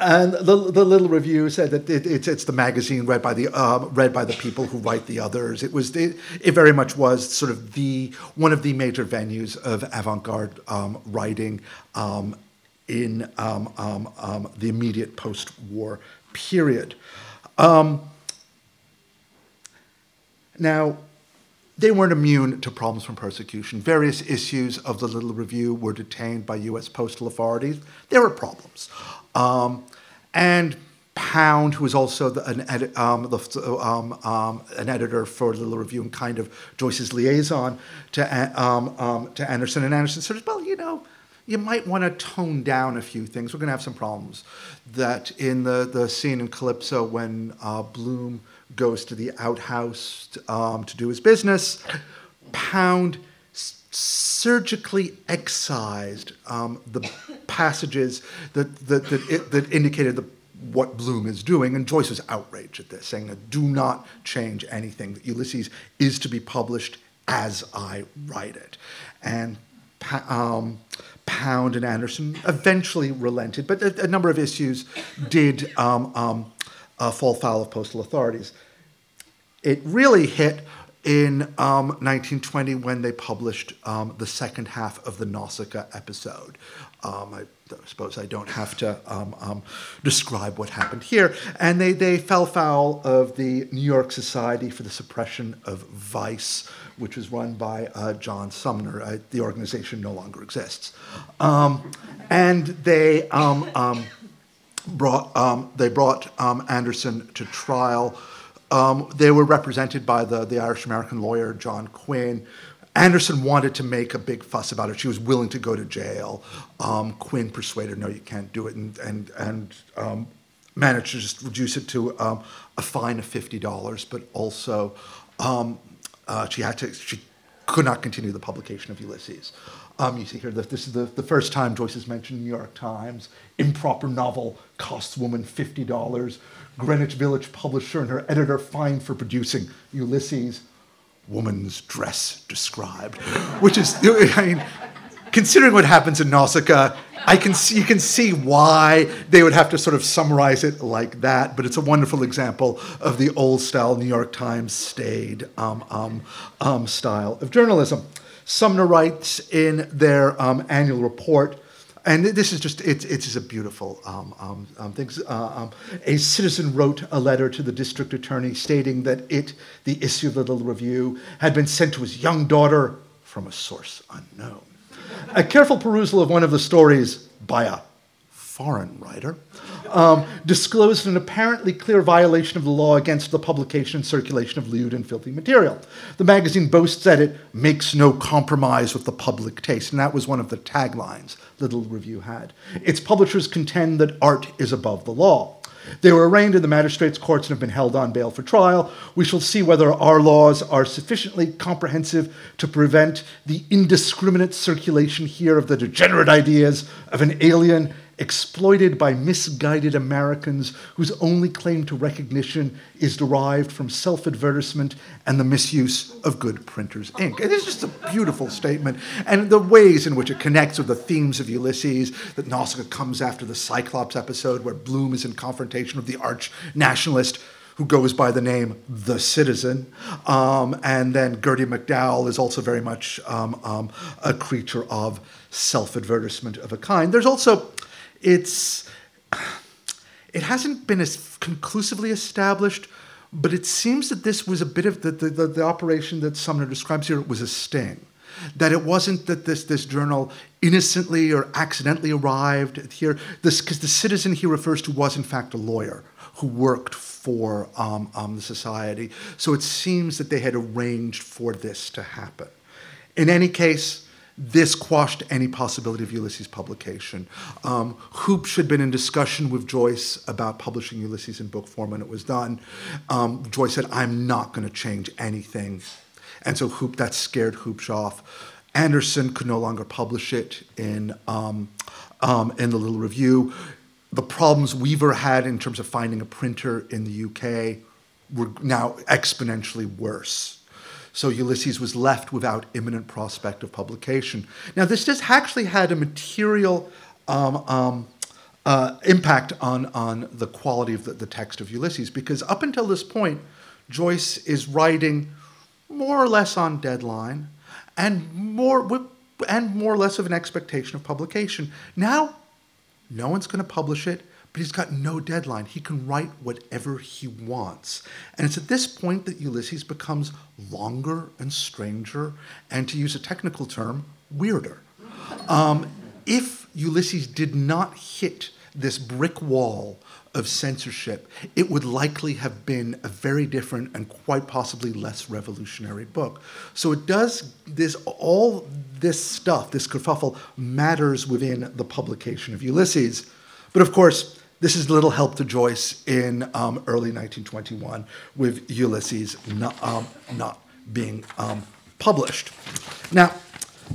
and the, the little review said that it, it's, it's the magazine read by the uh, read by the people who write the others. It was it, it very much was sort of the one of the major venues of avant-garde um, writing um, in um, um, um the immediate post-war period. Um, now, they weren't immune to problems from persecution. Various issues of the Little Review were detained by U.S. postal authorities. There were problems. Um, and Pound, who was also the, an, um, the, um, um, an editor for Little Review and kind of Joyce's liaison to, um, um, to Anderson. And Anderson said, well, you know, you might want to tone down a few things. We're going to have some problems. That in the, the scene in Calypso when uh, Bloom goes to the outhouse to, um, to do his business, Pound surgically excised um, the passages that, that, that, it, that indicated the, what Bloom is doing. And Joyce was outraged at this, saying that do not change anything, that Ulysses is to be published as I write it. And um, Pound and Anderson eventually relented, but a, a number of issues did um, um, uh, fall foul of postal authorities. It really hit in um, 1920 when they published um, the second half of the Nausicaa episode. Um, I suppose I don't have to um, um, describe what happened here. And they, they fell foul of the New York Society for the Suppression of Vice, which was run by uh, John Sumner. Uh, the organization no longer exists. Um, and they brought, they brought Anderson to trial um, they were represented by the, the Irish American lawyer John Quinn, Anderson wanted to make a big fuss about it. She was willing to go to jail. Um, Quinn persuaded her, no, you can't do it, and, and, and um, managed to just reduce it to um, a fine of $50, but also um, uh, she had to, she could not continue the publication of Ulysses. Um, you see here that this is the, the first time Joyce has mentioned New York Times. Improper novel costs woman $50. Greenwich Village publisher and her editor fined for producing Ulysses. Woman's dress described, which is, I mean, considering what happens in Nausicaa, I can see, you can see why they would have to sort of summarize it like that, but it's a wonderful example of the old style New York Times staid um, um, um, style of journalism. Sumner writes in their um, annual report, and this is just, it's, it's a beautiful um, um, um, thing. Uh, um, a citizen wrote a letter to the district attorney stating that it, the issue of the Little Review, had been sent to his young daughter from a source unknown. A careful perusal of one of the stories by a foreign writer um, disclosed an apparently clear violation of the law against the publication and circulation of lewd and filthy material. The magazine boasts that it makes no compromise with the public taste, and that was one of the taglines Little Review had. Its publishers contend that art is above the law. They were arraigned in the magistrates' courts and have been held on bail for trial. We shall see whether our laws are sufficiently comprehensive to prevent the indiscriminate circulation here of the degenerate ideas of an alien exploited by misguided Americans whose only claim to recognition is derived from self advertisement and the misuse of good printer's ink. It is just a beautiful statement. And the ways in which it connects with the themes of Ulysses, that Nausicaa comes after the Cyclops episode, where Bloom is in confrontation with the arch nationalist who goes by the name The Citizen. Um, and then Gerty MacDowell is also very much um, um, a creature of self advertisement of a kind. There's also it's it hasn't been as conclusively established, but it seems that this was a bit of the, the, the, operation that Sumner describes here was a sting. That it wasn't that this, this journal innocently or accidentally arrived here, because the citizen he refers to was in fact a lawyer who worked for um, um, the society. So it seems that they had arranged for this to happen. In any case, this quashed any possibility of Ulysses' publication. Um, Huebsch had been in discussion with Joyce about publishing Ulysses in book form when it was done. Um, Joyce said, I'm not going to change anything. And so Hoop, that scared Huebsch off. Anderson could no longer publish it in, um, um, in the Little Review. The problems Weaver had in terms of finding a printer in the UK were now exponentially worse. So Ulysses was left without imminent prospect of publication. Now, this just actually had a material um, um, uh, impact on, on the quality of the, the text of Ulysses, because up until this point, Joyce is writing more or less on deadline and more, and more or less of an expectation of publication. Now, no one's going to publish it but he's got no deadline. He can write whatever he wants. And it's at this point that Ulysses becomes longer and stranger, and to use a technical term, weirder. Um, if Ulysses did not hit this brick wall of censorship, it would likely have been a very different and quite possibly less revolutionary book. So it does this all this stuff, this kerfuffle matters within the publication of Ulysses. But of course, this is little help to Joyce in um, early 1921 with Ulysses not, um, not being um, published. Now,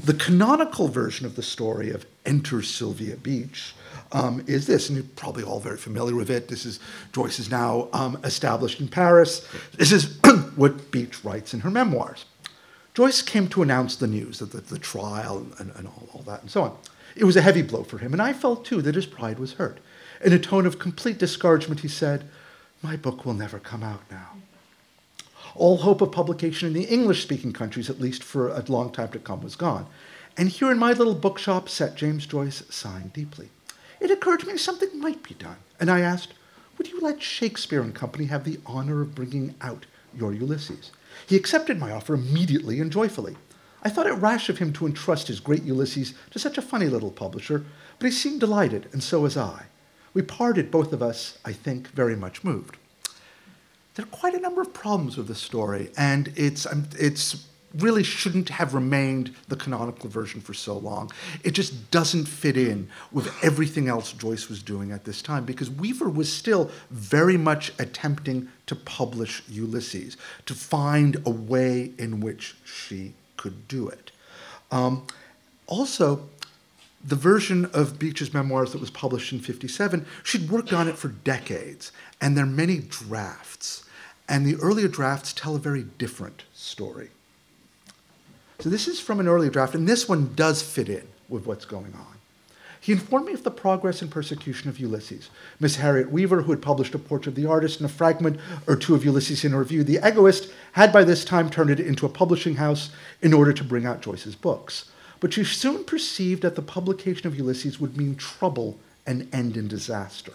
the canonical version of the story of Enter Sylvia Beach um, is this, and you're probably all very familiar with it. This is Joyce is now um, established in Paris. This is what Beach writes in her memoirs. Joyce came to announce the news of the, the trial and, and, and all, all that and so on. It was a heavy blow for him, and I felt too that his pride was hurt. In a tone of complete discouragement, he said, My book will never come out now. All hope of publication in the English speaking countries, at least for a long time to come, was gone. And here in my little bookshop sat James Joyce, sighing deeply. It occurred to me something might be done, and I asked, Would you let Shakespeare and Company have the honor of bringing out your Ulysses? He accepted my offer immediately and joyfully. I thought it rash of him to entrust his great Ulysses to such a funny little publisher, but he seemed delighted, and so was I. We parted, both of us, I think, very much moved. There are quite a number of problems with the story, and it's, um, it's really shouldn't have remained the canonical version for so long. It just doesn't fit in with everything else Joyce was doing at this time because Weaver was still very much attempting to publish Ulysses, to find a way in which she could do it. Um, also, the version of Beach's memoirs that was published in 57, she'd worked on it for decades, and there are many drafts. And the earlier drafts tell a very different story. So this is from an earlier draft, and this one does fit in with what's going on. He informed me of the progress and persecution of Ulysses. Miss Harriet Weaver, who had published a portrait of the artist and a fragment or two of Ulysses in a review, The Egoist, had by this time turned it into a publishing house in order to bring out Joyce's books. But she soon perceived that the publication of Ulysses would mean trouble and end in disaster.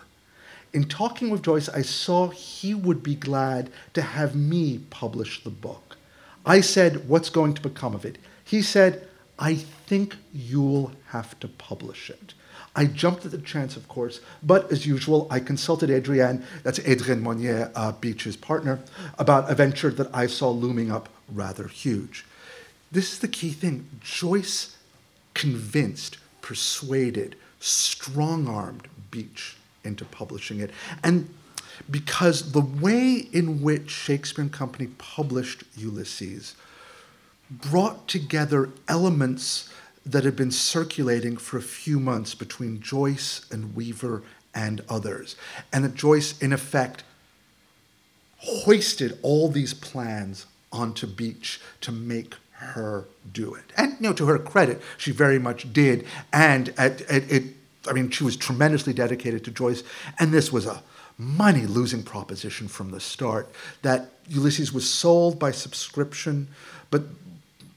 In talking with Joyce, I saw he would be glad to have me publish the book. I said, What's going to become of it? He said, I think you'll have to publish it. I jumped at the chance, of course, but as usual, I consulted Adrienne, that's Adrienne Monnier, uh, Beach's partner, about a venture that I saw looming up rather huge. This is the key thing. Joyce convinced, persuaded, strong armed Beach into publishing it. And because the way in which Shakespeare and Company published Ulysses brought together elements that had been circulating for a few months between Joyce and Weaver and others. And that Joyce, in effect, hoisted all these plans onto Beach to make her do it. And you know, to her credit, she very much did. And at, at, it, I mean, she was tremendously dedicated to Joyce. And this was a money losing proposition from the start that Ulysses was sold by subscription, but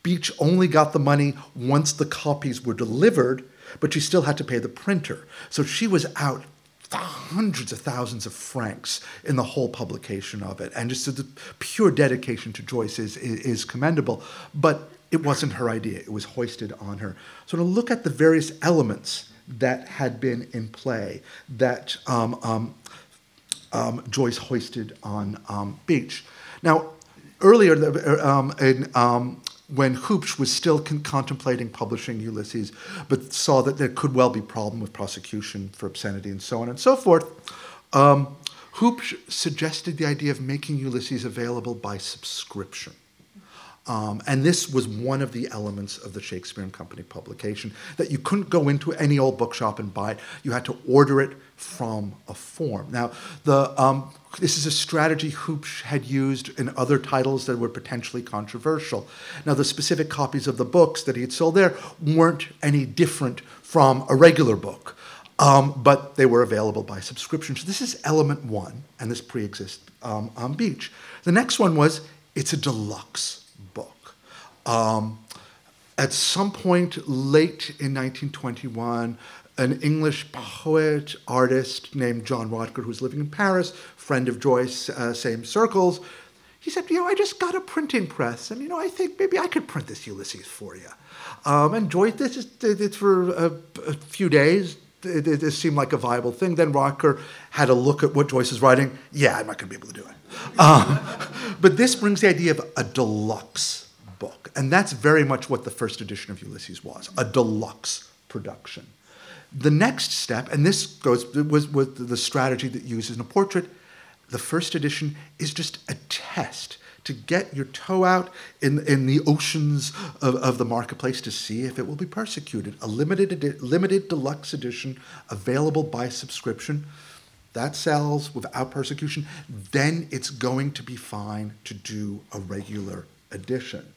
Beach only got the money once the copies were delivered, but she still had to pay the printer. So she was out hundreds of thousands of francs in the whole publication of it. And just the pure dedication to Joyce is, is, is commendable. But it wasn't her idea, it was hoisted on her. So to look at the various elements that had been in play that um, um, um, Joyce hoisted on um, Beach. Now, earlier um, in, um, when Huebsch was still con- contemplating publishing Ulysses, but saw that there could well be problem with prosecution for obscenity and so on and so forth, um, Huebsch suggested the idea of making Ulysses available by subscription. Um, and this was one of the elements of the Shakespeare and Company publication that you couldn't go into any old bookshop and buy it. You had to order it from a form. Now, the, um, this is a strategy Huebsch had used in other titles that were potentially controversial. Now, the specific copies of the books that he had sold there weren't any different from a regular book, um, but they were available by subscription. So this is element one, and this pre-exists um, on Beach. The next one was it's a deluxe book. Um, at some point late in 1921, an English poet, artist named John Rodker, who's living in Paris, friend of Joyce, uh, same circles, he said, you know, I just got a printing press, and you know, I think maybe I could print this Ulysses for you. Um, and Joyce, this is it's for a, a few days. It, it, it, seemed like a viable thing. Then Rodker had a look at what Joyce is writing. Yeah, I'm not going to be able to do it. Um, but this brings the idea of a deluxe book, and that's very much what the first edition of Ulysses was a deluxe production. The next step, and this goes with, was the strategy that uses in a portrait, the first edition is just a test to get your toe out in, in the oceans of, of the marketplace to see if it will be persecuted. A limited, limited deluxe edition available by subscription that sells without persecution, then it's going to be fine to do a regular edition.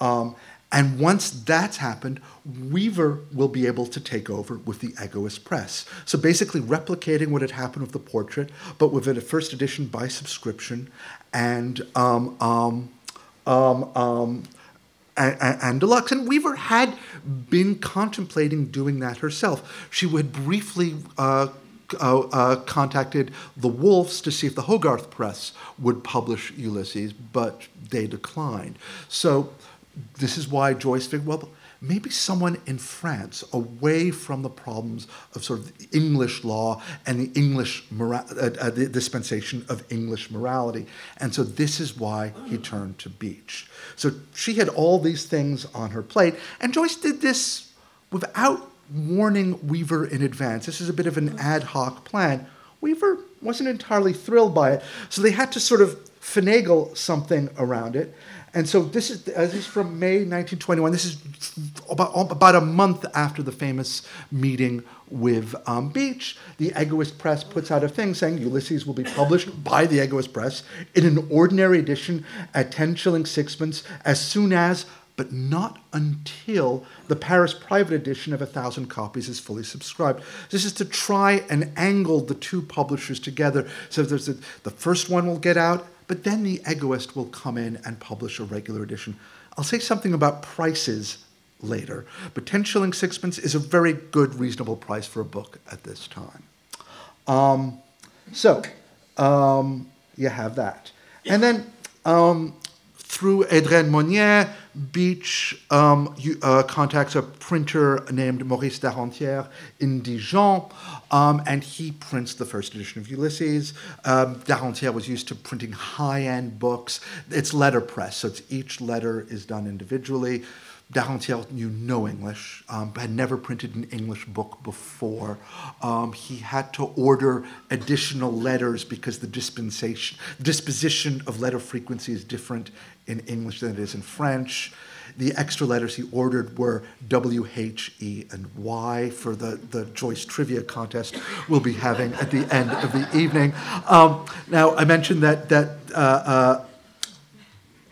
Um, and once that's happened, Weaver will be able to take over with the Egoist Press. So basically, replicating what had happened with the portrait, but with a first edition by subscription and um, um, um, um and, and, deluxe. And Weaver had been contemplating doing that herself. She would briefly uh, uh, uh, contacted the Woolfs to see if the Hogarth Press would publish Ulysses, but they declined. So this is why Joyce figured, well, maybe someone in France away from the problems of sort of English law and the English mora- uh, uh, the dispensation of English morality. And so this is why he turned to Beach. So she had all these things on her plate, and Joyce did this without warning Weaver in advance. This is a bit of an ad hoc plan. Weaver wasn't entirely thrilled by it, so they had to sort of finagle something around it. And so this is, uh, this is from May 1921. This is about, about a month after the famous meeting with um, Beach. The Egoist Press puts out a thing saying Ulysses will be published by the Egoist Press in an ordinary edition at 10 shillings sixpence as soon as but not until the Paris private edition of a thousand copies is fully subscribed. This is to try and angle the two publishers together. So there's a, the first one will get out, but then the Egoist will come in and publish a regular edition. I'll say something about prices later, but 10 shillings sixpence is a very good, reasonable price for a book at this time. Um, so um, you have that. And then um, through Adrienne Monnier, Beach um, you, uh, contacts a printer named Maurice Darantière in Dijon, um, and he prints the first edition of Ulysses. Um, Darantière was used to printing high-end books. It's letterpress, so it's, each letter is done individually. Darantière knew no English, um, had never printed an English book before. Um, he had to order additional letters because the dispensation, disposition of letter frequency is different in English than it is in French. The extra letters he ordered were W, H, E, and Y for the, the Joyce Trivia Contest we'll be having at the end of the evening. Um, now, I mentioned that, that uh, uh,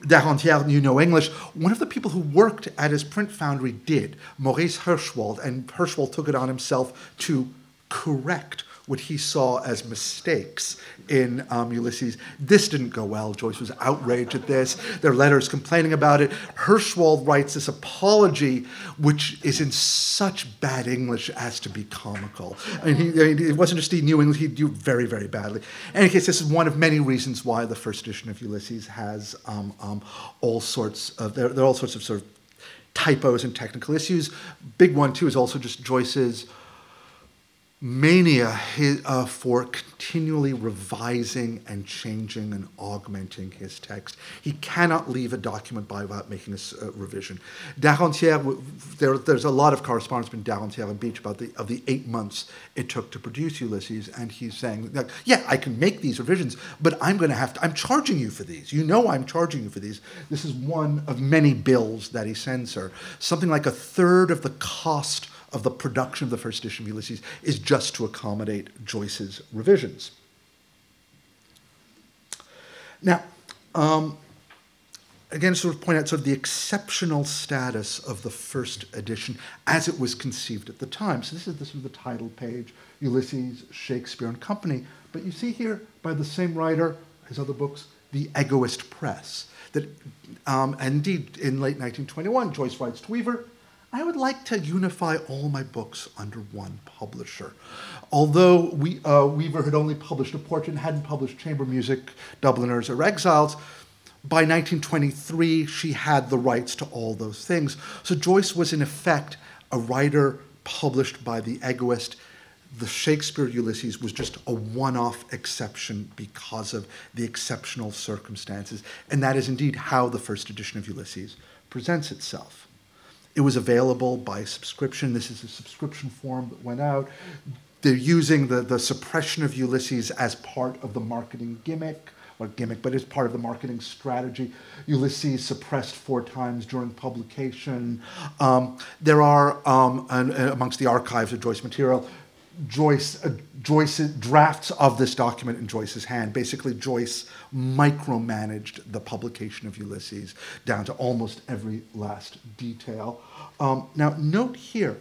Darantière knew no English. One of the people who worked at his print foundry did, Maurice Hirschwald, and Hirschwald took it on himself to correct what he saw as mistakes in um, Ulysses. This didn't go well. Joyce was outraged at this. There are letters complaining about it. Hirschwald writes this apology, which is in such bad English as to be comical. I mean, he, I mean, it wasn't just he knew English, he knew very, very badly. In any case, this is one of many reasons why the first edition of Ulysses has um, um, all sorts of, there, there are all sorts of sort of typos and technical issues. Big one, too, is also just Joyce's mania uh, for continually revising and changing and augmenting his text. He cannot leave a document by without making a uh, revision. Darantière, there, there's a lot of correspondence between Darantière and Beach about the of the eight months it took to produce Ulysses, and he's saying, "Yeah, I can make these revisions, but I'm going to have to. I'm charging you for these. You know, I'm charging you for these. This is one of many bills that he sends her. Something like a third of the cost." Of the production of the first edition of Ulysses is just to accommodate Joyce's revisions. Now, um, again, sort of point out sort of the exceptional status of the first edition as it was conceived at the time. So this is the, sort of the title page, Ulysses, Shakespeare and Company. But you see here, by the same writer, his other books, The Egoist Press. That, um, indeed, in late 1921, Joyce writes to Weaver, I would like to unify all my books under one publisher. Although we, uh, Weaver had only published a portrait and hadn't published chamber music, Dubliners, or Exiles, by 1923 she had the rights to all those things. So Joyce was in effect a writer published by the Egoist. The Shakespeare Ulysses was just a one off exception because of the exceptional circumstances. And that is indeed how the first edition of Ulysses presents itself. It was available by subscription. This is a subscription form that went out. They're using the, the suppression of Ulysses as part of the marketing gimmick, or gimmick, but as part of the marketing strategy. Ulysses suppressed four times during publication. Um, there are, um, an, amongst the archives of Joyce material, Joyce, uh, Joyce drafts of this document in Joyce's hand. Basically, Joyce micromanaged the publication of Ulysses down to almost every last detail. Um, now, note here,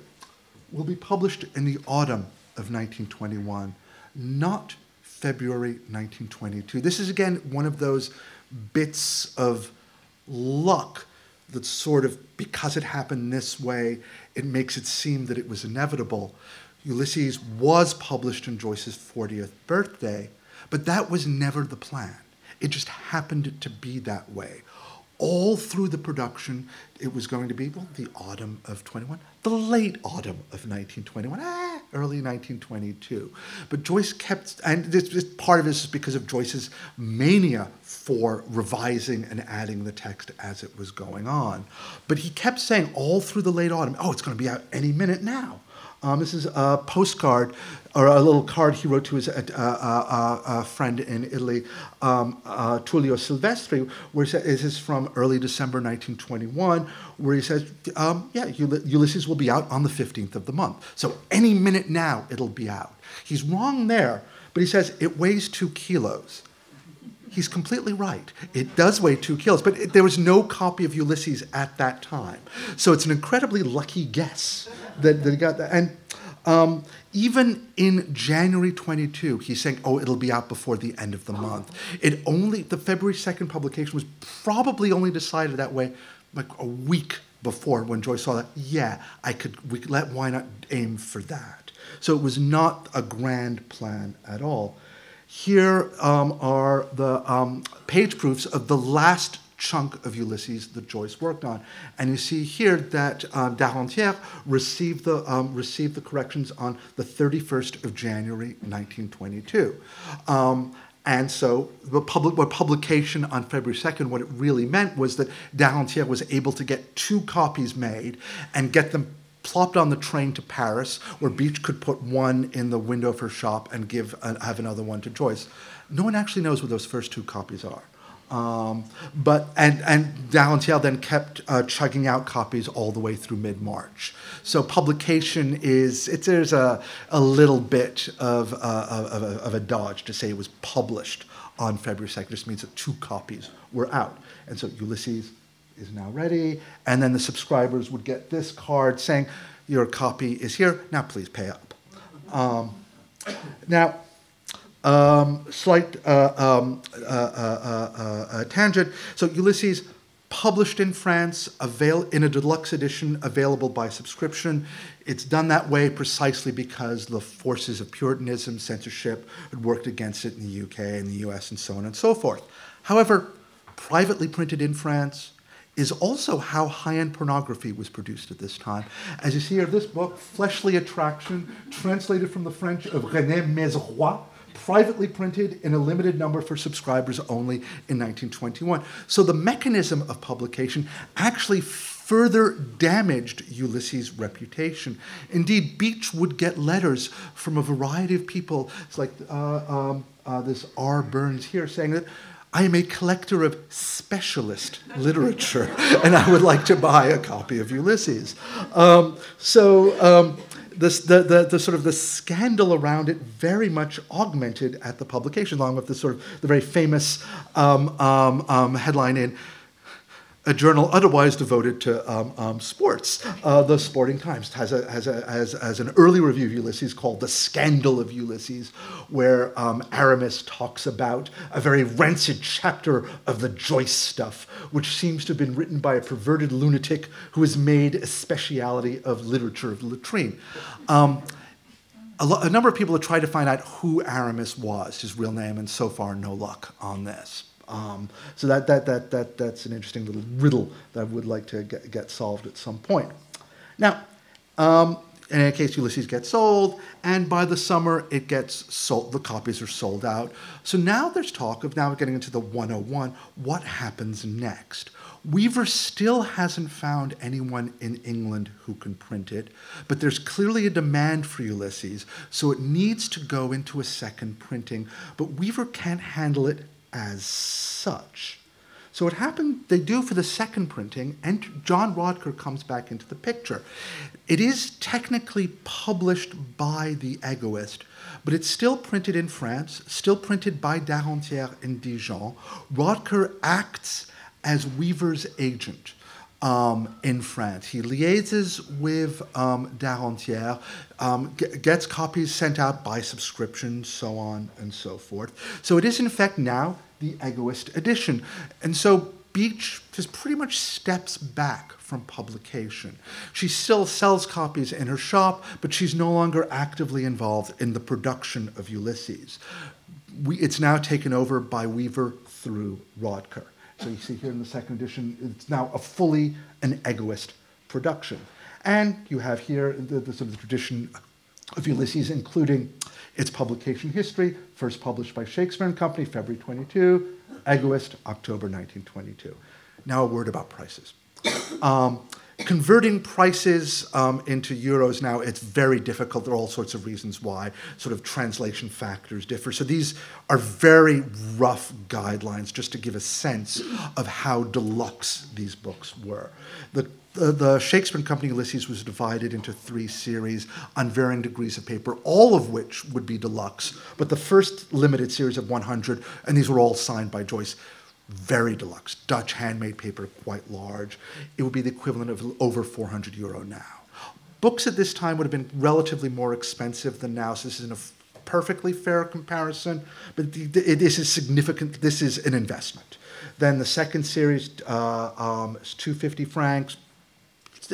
will be published in the autumn of 1921, not February 1922. This is again one of those bits of luck that sort of, because it happened this way, it makes it seem that it was inevitable. Ulysses was published on Joyce's 40th birthday, but that was never the plan. It just happened to be that way. all through the production, it was going to be well, the autumn of 21, the late autumn of 1921, ah, early 1922. But Joyce kept, and this, this part of this is because of Joyce's mania for revising and adding the text as it was going on. But he kept saying all through the late autumn, oh, it's going to be out any minute now. Um, this is a postcard or a little card he wrote to his uh, uh, uh, uh friend in Italy, um, uh, Tullio Silvestri, where this is from early December 1921, where he says, um, Yeah, Ulysses will be out on the 15th of the month. So any minute now it'll be out. He's wrong there, but he says it weighs two kilos. He's completely right. It does weigh two kilos, but it, there was no copy of Ulysses at that time. So it's an incredibly lucky guess that, that got that. And um, even in January 22, he's saying, oh, it'll be out before the end of the month. It only, the February 2nd publication was probably only decided that way like a week before when Joyce saw that, yeah, I could, we, let, why not aim for that? So it was not a grand plan at all. Here um, are the um, page proofs of the last chunk of Ulysses that Joyce worked on. And you see here that um, Darantière received the, um, received the corrections on the 31st of January 1922. Um, and so the public, what publication on February 2nd, what it really meant was that Darantière was able to get two copies made and get them plopped on the train to Paris, where Beach could put one in the window of her shop and give uh, have another one to Joyce. No one actually knows what those first two copies are. Um, but and and Darantière then kept uh, chugging out copies all the way through mid March. So publication is it's there's a a little bit of, uh, of, a, of a dodge to say it was published on February second. Just means that two copies were out, and so Ulysses is now ready, and then the subscribers would get this card saying your copy is here. Now please pay up. Um, now um, slight uh, um, uh, uh, uh, tangent. So Ulysses, published in France, avail in a deluxe edition, available by subscription. It's done that way precisely because the forces of Puritanism, censorship, had worked against it in the UK and the US and so on and so forth. However, privately printed in France, is also how high-end pornography was produced at this time. As you see here, this book, Fleshly Attraction, translated from the French of René Maizeroy, privately printed in a limited number for subscribers only in 1921. So the mechanism of publication actually further damaged Ulysses' reputation. Indeed, Beach would get letters from a variety of people. It's like uh, um, uh, this R. Burns here saying that I am a collector of specialist literature, and I would like to buy a copy of Ulysses. Um, so um, this, the, the, the, sort of the scandal around it very much augmented at the publication, along with the sort of the very famous um, um, um, headline in a journal otherwise devoted to um, um, sports. Uh, the Sporting Times has, a, has, a, has, has, an early review of Ulysses called The Scandal of Ulysses, where um, Aramis talks about a very rancid chapter of the Joyce stuff, which seems to have been written by a perverted lunatic who has made a speciality of literature of latrine. Um, a, lo- a number of people have tried to find out who Aramis was, his real name, and so far no luck on this. Um, so that, that, that, that, that's an interesting little riddle that I would like to get, get solved at some point. Now, um, in any case, Ulysses gets sold, and by the summer it gets sold. The copies are sold out. So now there's talk of now getting into the 101. What happens next? Weaver still hasn't found anyone in England who can print it, but there's clearly a demand for Ulysses, so it needs to go into a second printing. But Weaver can't handle it as such. So what happened, they do for the second printing, and John Rodker comes back into the picture. It is technically published by The Egoist, but it's still printed in France, still printed by Darantière in Dijon. Rodker acts as Weaver's agent. Um, in France. He liaises with um, um, g- gets copies sent out by subscription, so on and so forth. So it is, in fact, now the Egoist edition. And so Beach just pretty much steps back from publication. She still sells copies in her shop, but she's no longer actively involved in the production of Ulysses. We, it's now taken over by Weaver through Rodker So you see here in the second edition, it's now a fully an egoist production. And you have here the, the sort of the tradition of Ulysses, including its publication history, first published by Shakespeare and Company, February 22, Egoist, October 1922. Now a word about prices. Um, converting prices um, into euros now it's very difficult. There are all sorts of reasons why sort of translation factors differ. So these are very rough guidelines just to give a sense of how deluxe these books were. The the, the Shakespeare Company Ulysses was divided into three series on varying degrees of paper, all of which would be deluxe. But the first limited series of 100, and these were all signed by Joyce, very deluxe, Dutch handmade paper, quite large. It would be the equivalent of over 400 euro now. Books at this time would have been relatively more expensive than now, so this isn't a perfectly fair comparison, but the, the, this is significant. This is an investment. Then the second series uh, um, is 250 francs,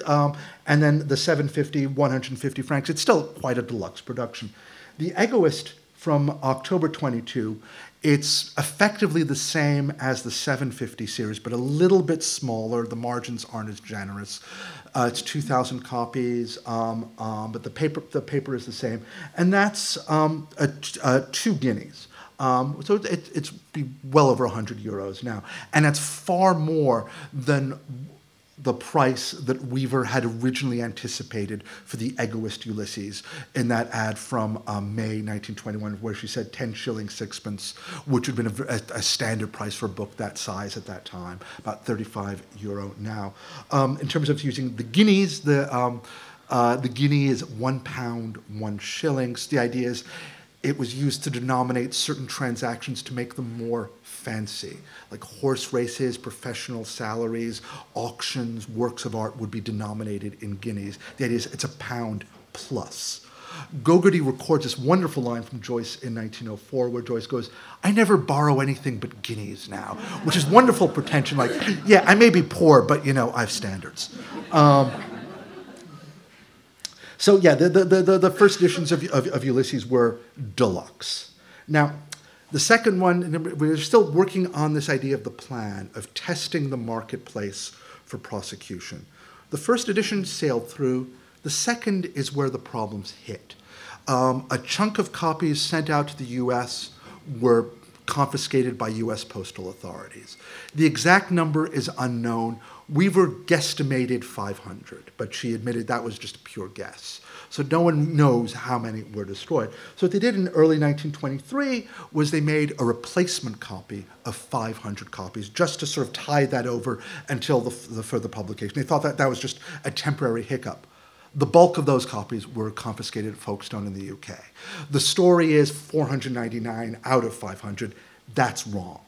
um, and then the 750, 150 francs. It's still quite a deluxe production. The Egoist from October 22, it's effectively the same as the 750 series, but a little bit smaller. The margins aren't as generous. Uh, it's 2,000 copies, um, um, but the paper the paper is the same, and that's um, a, a two guineas. Um, so it, it's well over 100 euros now, and that's far more than the price that Weaver had originally anticipated for the egoist Ulysses in that ad from um, May 1921, where she said 10 shillings, sixpence, which would have been a, a, standard price for a book that size at that time, about 35 euro now. Um, in terms of using the guineas, the, um, uh, the guinea is one pound, one shillings. The idea is it was used to denominate certain transactions to make them more fancy, like horse races, professional salaries, auctions, works of art would be denominated in guineas. The idea is it's a pound plus. Gogarty records this wonderful line from Joyce in 1904 where Joyce goes, I never borrow anything but guineas now, which is wonderful pretension. Like, yeah, I may be poor, but you know, I have standards. Um, so, yeah, the, the, the, the first editions of, of, of Ulysses were deluxe. Now, the second one, we're still working on this idea of the plan, of testing the marketplace for prosecution. The first edition sailed through. The second is where the problems hit. Um, a chunk of copies sent out to the US were confiscated by US postal authorities. The exact number is unknown. Weaver guesstimated 500, but she admitted that was just a pure guess. So no one knows how many were destroyed. So what they did in early 1923 was they made a replacement copy of 500 copies just to sort of tie that over until the, the further publication. They thought that that was just a temporary hiccup. The bulk of those copies were confiscated at Folkestone in the UK. The story is 499 out of 500. That's wrong.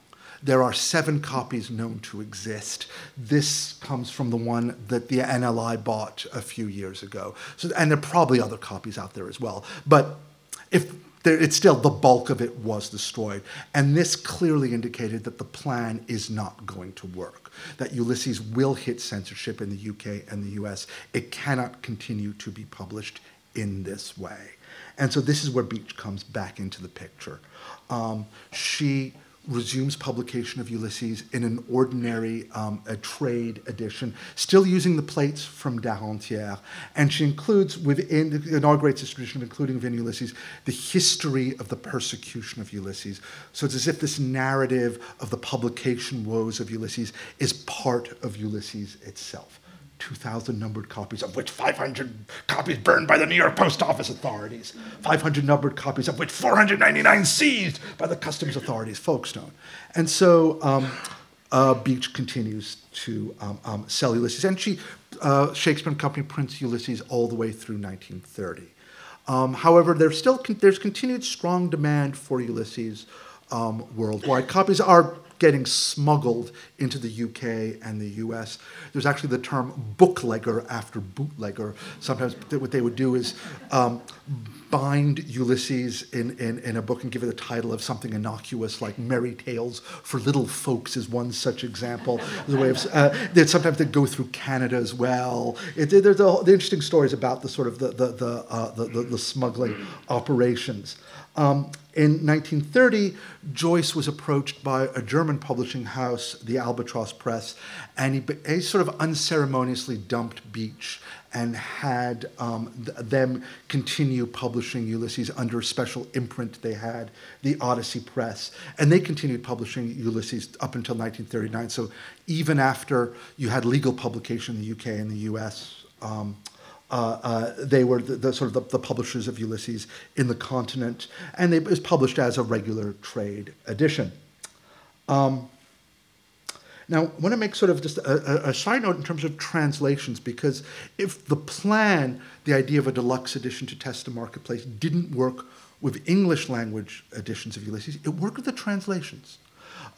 There are seven copies known to exist. This comes from the one that the NLI bought a few years ago. So, and there are probably other copies out there as well. But if there, it's still the bulk of it was destroyed. And this clearly indicated that the plan is not going to work, that Ulysses will hit censorship in the UK and the US. It cannot continue to be published in this way. And so this is where Beach comes back into the picture. Um, she resumes publication of Ulysses in an ordinary um, a trade edition, still using the plates from Darantière. And she includes within, inaugurates this tradition of including within Ulysses the history of the persecution of Ulysses. So it's as if this narrative of the publication woes of Ulysses is part of Ulysses itself. 2,000 numbered copies, of which 500 copies burned by the New York Post Office authorities, 500 numbered copies, of which 499 seized by the customs authorities, Folkestone. And so um, uh, Beach continues to um, um, sell Ulysses, and she, uh, Shakespeare and Company prints Ulysses all the way through 1930. Um, however, there's still con- there's continued strong demand for Ulysses um, worldwide. Copies are getting smuggled into the UK and the US. There's actually the term booklegger after bootlegger. Sometimes what they would do is um, bind Ulysses in, in, in a book and give it the title of something innocuous like Merry Tales for Little Folks is one such example. the way of, uh, that sometimes they go through Canada as well. It, there's the, the interesting stories about the sort of the, the, the, uh, the, the, the smuggling operations. Um, in 1930, Joyce was approached by a German publishing house, the Albatross Press, and he, he sort of unceremoniously dumped Beach and had um, th- them continue publishing Ulysses under a special imprint they had, the Odyssey Press. And they continued publishing Ulysses up until 1939. So even after you had legal publication in the UK and the US, um, uh, uh, they were the, the sort of the, the, publishers of Ulysses in the continent, and it was published as a regular trade edition. Um, now, I want to make sort of just a, a, a, side note in terms of translations, because if the plan, the idea of a deluxe edition to test the marketplace, didn't work with English language editions of Ulysses, it worked with the translations.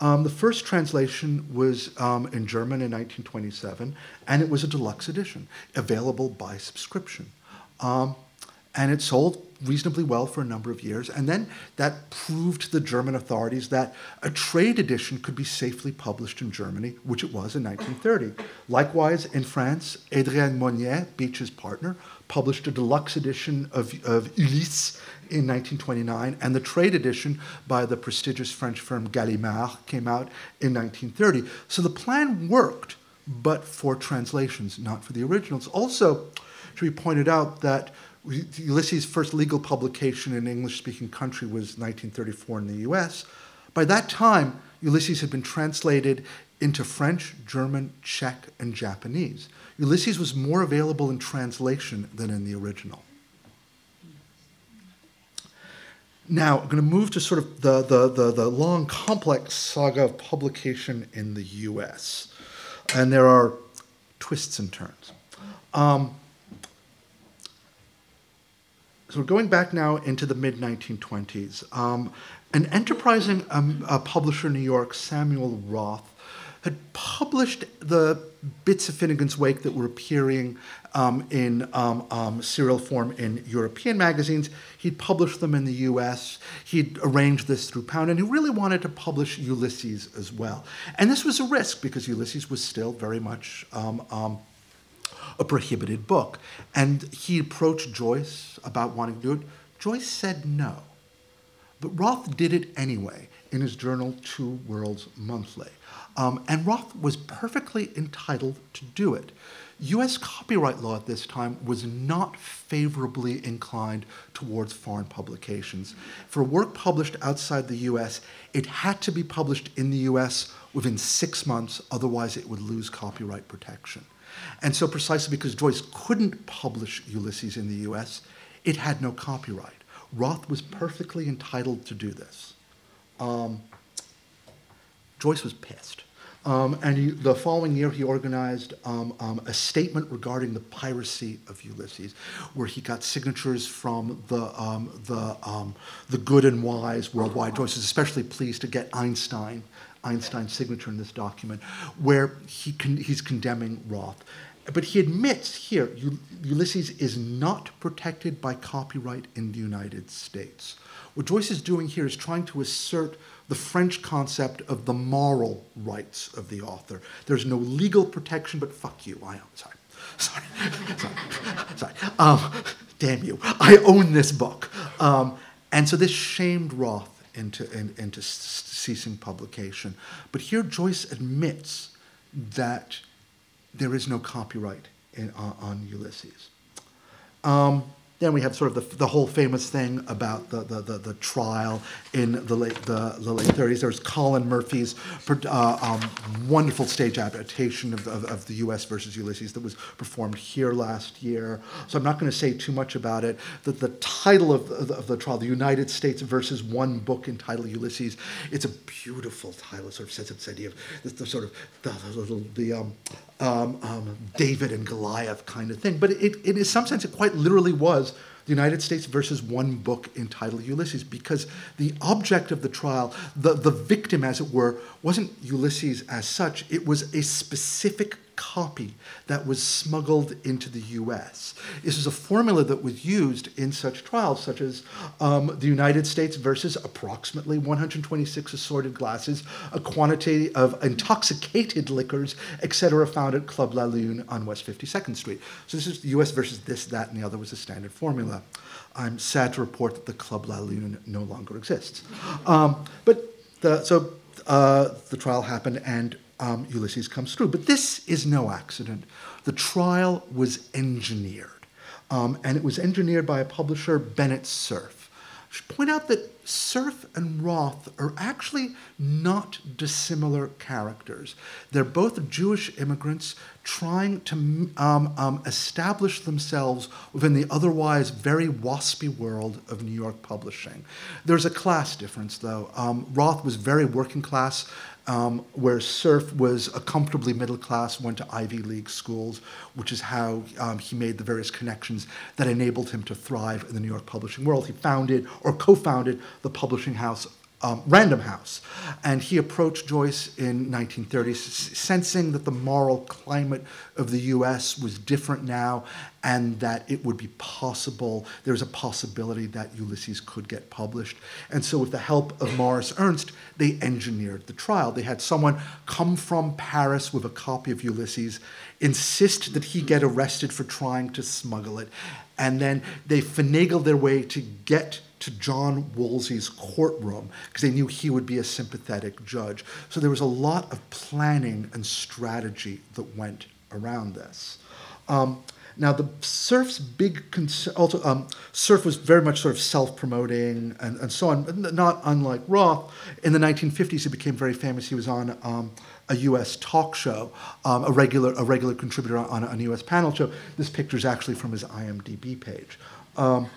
Um, the first translation was um, in German in 1927, and it was a deluxe edition, available by subscription. Um, and it sold reasonably well for a number of years. And then that proved to the German authorities that a trade edition could be safely published in Germany, which it was in 1930. Likewise, in France, Adrienne Monnier, Beach's partner, published a deluxe edition of, of Ulysse in 1929, and the trade edition by the prestigious French firm Gallimard came out in 1930. So the plan worked, but for translations, not for the originals. Also, should be pointed out that Ulysses' first legal publication in English speaking country was 1934 in the US. By that time, Ulysses had been translated into French, German, Czech, and Japanese. Ulysses was more available in translation than in the original. Now, I'm going to move to sort of the, the, the, the, long, complex saga of publication in the US. And there are twists and turns. Um, so we're going back now into the mid 1920s. Um, an enterprising um, publisher in New York, Samuel Roth, had published the bits of Finnegans Wake that were appearing um, in um, um, serial form in European magazines. He'd published them in the US. He'd arranged this through Pound, and he really wanted to publish Ulysses as well. And this was a risk because Ulysses was still very much um, um, a prohibited book. And he approached Joyce about wanting to do it. Joyce said no. But Roth did it anyway in his journal, Two Worlds Monthly. Um, and Roth was perfectly entitled to do it. US copyright law at this time was not favorably inclined towards foreign publications. For work published outside the US, it had to be published in the US within six months, otherwise, it would lose copyright protection. And so, precisely because Joyce couldn't publish Ulysses in the US, it had no copyright. Roth was perfectly entitled to do this. Um, Joyce was pissed. Um, and he, the following year, he organized um, um, a statement regarding the piracy of Ulysses, where he got signatures from the, um, the, um, the good and wise worldwide. Joyce is especially pleased to get Einstein, Einstein's signature in this document, where he con- he's condemning Roth. But he admits here Ulysses is not protected by copyright in the United States. What Joyce is doing here is trying to assert the French concept of the moral rights of the author. There's no legal protection, but fuck you. I own, sorry. Sorry. sorry. sorry. Um, damn you. I own this book. Um, and so this shamed Roth into, in, into ceasing publication. But here Joyce admits that there is no copyright in, on, on Ulysses. Um, then we have sort of the, the whole famous thing about the, the, the, the trial in the late, the, the late 30s. There's Colin Murphy's uh, um, wonderful stage adaptation of, of, of, the US versus Ulysses that was performed here last year. So I'm not going to say too much about it. The, the title of the, of the trial, The United States versus one book entitled Ulysses, it's a beautiful title. It sort of sets up this idea of the, the sort of the, the, the um, um, um, David and Goliath kind of thing. But it, it, in some sense, it quite literally was the United States versus one book entitled Ulysses, because the object of the trial, the, the victim, as it were, wasn't Ulysses as such, it was a specific copy that was smuggled into the US. This is a formula that was used in such trials, such as um, the United States versus approximately 126 assorted glasses, a quantity of intoxicated liquors, etc., found at Club La Lune on West 52nd Street. So this is the US versus this, that, and the other was a standard formula. I'm sad to report that the Club La Lune no longer exists. Um, but the, so uh, the trial happened and um, Ulysses comes through. But this is no accident. The trial was engineered, um, and it was engineered by a publisher, Bennett Cerf. I should point out that Cerf and Roth are actually not dissimilar characters. They're both Jewish immigrants trying to um, um, establish themselves within the otherwise very waspy world of New York publishing. There's a class difference, though. Um, Roth was very working class um, where Cerf was a comfortably middle class, went to Ivy League schools, which is how um, he made the various connections that enabled him to thrive in the New York publishing world. He founded or co founded the publishing house um, Random House. And he approached Joyce in 1930, sensing that the moral climate of the US was different now and that it would be possible, there's a possibility that Ulysses could get published. And so, with the help of Morris Ernst, they engineered the trial. They had someone come from Paris with a copy of Ulysses, insist that he get arrested for trying to smuggle it, and then they finagled their way to get to John Woolsey's courtroom because they knew he would be a sympathetic judge. So there was a lot of planning and strategy that went around this. Um, now, the Cerf's big concern, also, um, Cerf was very much sort of self promoting and, and so on, not unlike Roth. In the 1950s, he became very famous. He was on um, a U.S. talk show, um, a, regular, a regular contributor on a, on a U.S. panel show. This picture is actually from his IMDb page. Um,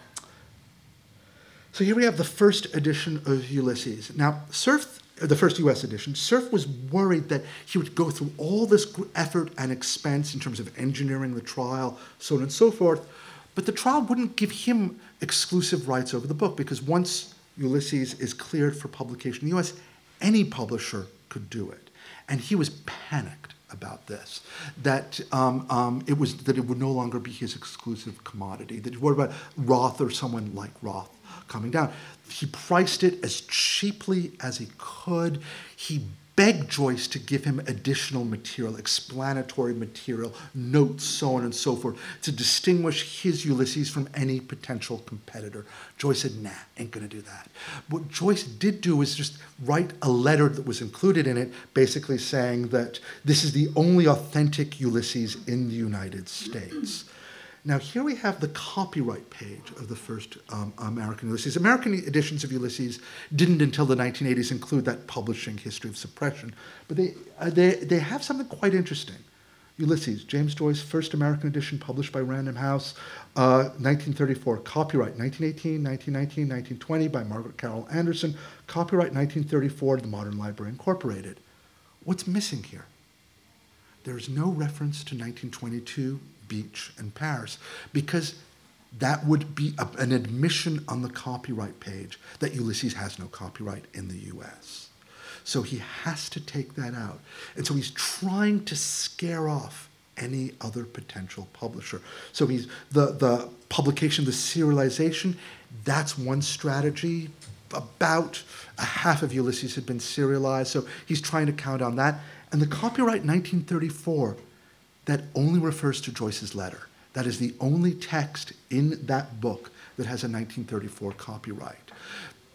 so here we have the first edition of Ulysses. Now, Cerf, the first US edition, Cerf was worried that he would go through all this effort and expense in terms of engineering the trial, so on and so forth, but the trial wouldn't give him exclusive rights over the book because once Ulysses is cleared for publication in the US, any publisher could do it. And he was panicked about this, that um, um, it was that it would no longer be his exclusive commodity. That what about Roth or someone like Roth coming down. He priced it as cheaply as he could. He begged Joyce to give him additional material, explanatory material, notes, so on and so forth, to distinguish his Ulysses from any potential competitor. Joyce said, nah, ain't gonna do that. What Joyce did do was just write a letter that was included in it, basically saying that this is the only authentic Ulysses in the United States. Now, here we have the copyright page of the first um, American Ulysses. American editions of Ulysses didn't until the 1980s include that publishing history of suppression, but they, uh, they, they have something quite interesting. Ulysses, James Joyce, first American edition published by Random House, uh, 1934. Copyright 1918, 1919, 1920 by Margaret Carol Anderson. Copyright 1934, the Modern Library Incorporated. What's missing here? There's no reference to 1922, Beach, and Paris, because that would be a, an admission on the copyright page that Ulysses has no copyright in the US. So he has to take that out. And so he's trying to scare off any other potential publisher. So he's the, the publication, the serialization, that's one strategy. About a half of Ulysses had been serialized, so he's trying to count on that. And the copyright 1934 that only refers to Joyce's letter. That is the only text in that book that has a 1934 copyright.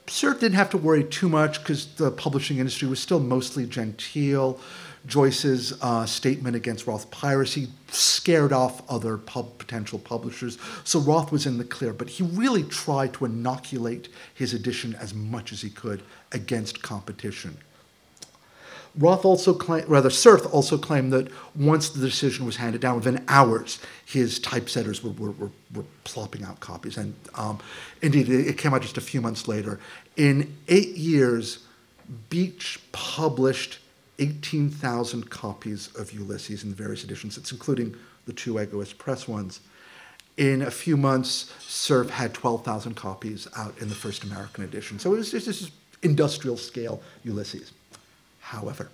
Cerf didn't have to worry too much because the publishing industry was still mostly genteel. Joyce's uh, statement against Roth piracy scared off other pub- potential publishers, so Roth was in the clear. But he really tried to inoculate his edition as much as he could against competition. Roth also claimed, rather, Cerf also claimed that once the decision was handed down, within hours, his typesetters were, were, were, were plopping out copies. And um, indeed, it came out just a few months later. In eight years, Beach published 18,000 copies of Ulysses in various editions. It's including the two Egoist Press ones. In a few months, Cerf had 12,000 copies out in the first American edition. So it was just this industrial scale Ulysses. However,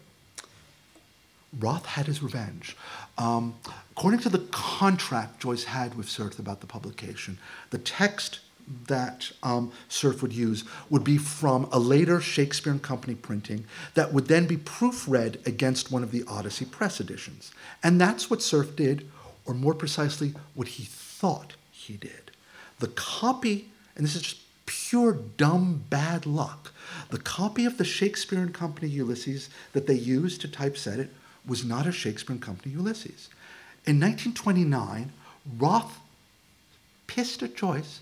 Roth had his revenge. Um, according to the contract Joyce had with Cerf about the publication, the text that um, Cerf would use would be from a later Shakespeare and Company printing that would then be proofread against one of the Odyssey press editions. And that's what Cerf did, or more precisely, what he thought he did. The copy, and this is just pure dumb bad luck, the copy of the Shakespeare and Company Ulysses that they used to typeset it was not a Shakespeare and Company Ulysses. In 1929, Roth pissed at Joyce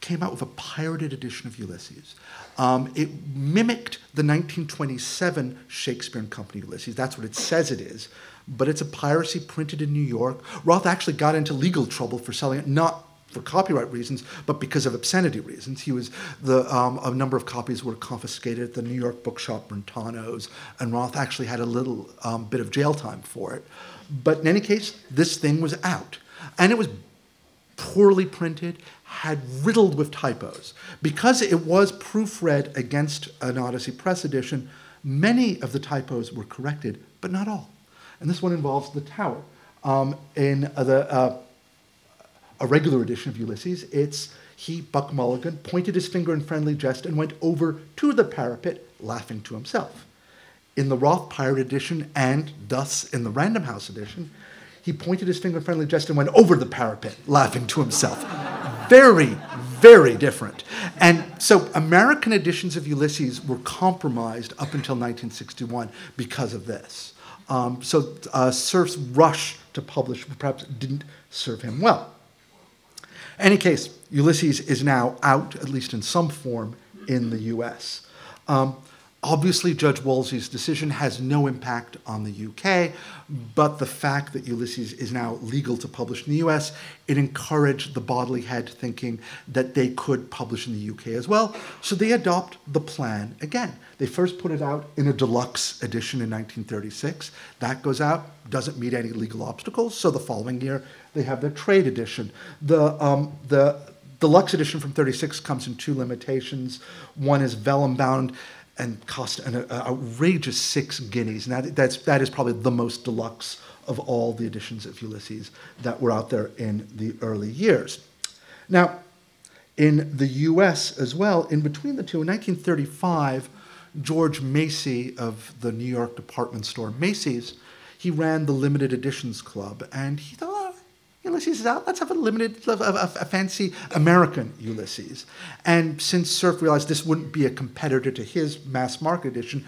came out with a pirated edition of Ulysses. Um, it mimicked the 1927 Shakespeare and Company Ulysses. That's what it says it is. But it's a piracy printed in New York. Roth actually got into legal trouble for selling it, not for copyright reasons, but because of obscenity reasons. He was the um, a number of copies were confiscated at the New York bookshop Brentano's, and Roth actually had a little um, bit of jail time for it. But in any case, this thing was out, and it was poorly printed, had riddled with typos. Because it was proofread against an Odyssey Press edition, many of the typos were corrected, but not all. And this one involves the tower. Um, in the, uh, a regular edition of Ulysses, it's he, Buck Mulligan, pointed his finger in friendly jest and went over to the parapet, laughing to himself. In the Roth Pirate edition, and thus in the Random House edition, he pointed his finger in friendly jest and went over the parapet, laughing to himself very, very different. And so American editions of Ulysses were compromised up until 1961 because of this. Um, so uh, Cerf's rush to publish perhaps didn't serve him well. Any case, Ulysses is now out, at least in some form, in the US. Um, Obviously, Judge Woolsey's decision has no impact on the UK, but the fact that Ulysses is now legal to publish in the US, it encouraged the Bodley Head thinking that they could publish in the UK as well. So they adopt the plan again. They first put it out in a deluxe edition in 1936. That goes out, doesn't meet any legal obstacles. So the following year, they have their trade edition. The, um, the deluxe edition from 36 comes in two limitations. One is vellum bound and cost an uh, outrageous six guineas. And that, that's, that is probably the most deluxe of all the editions of Ulysses that were out there in the early years. Now, in the US as well, in between the two, in 1935, George Macy of the New York department store Macy's, he ran the limited editions club, and he thought, Ulysses out. Let's have a limited, a, a, a, fancy American Ulysses. And since Cerf realized this wouldn't be a competitor to his mass market edition,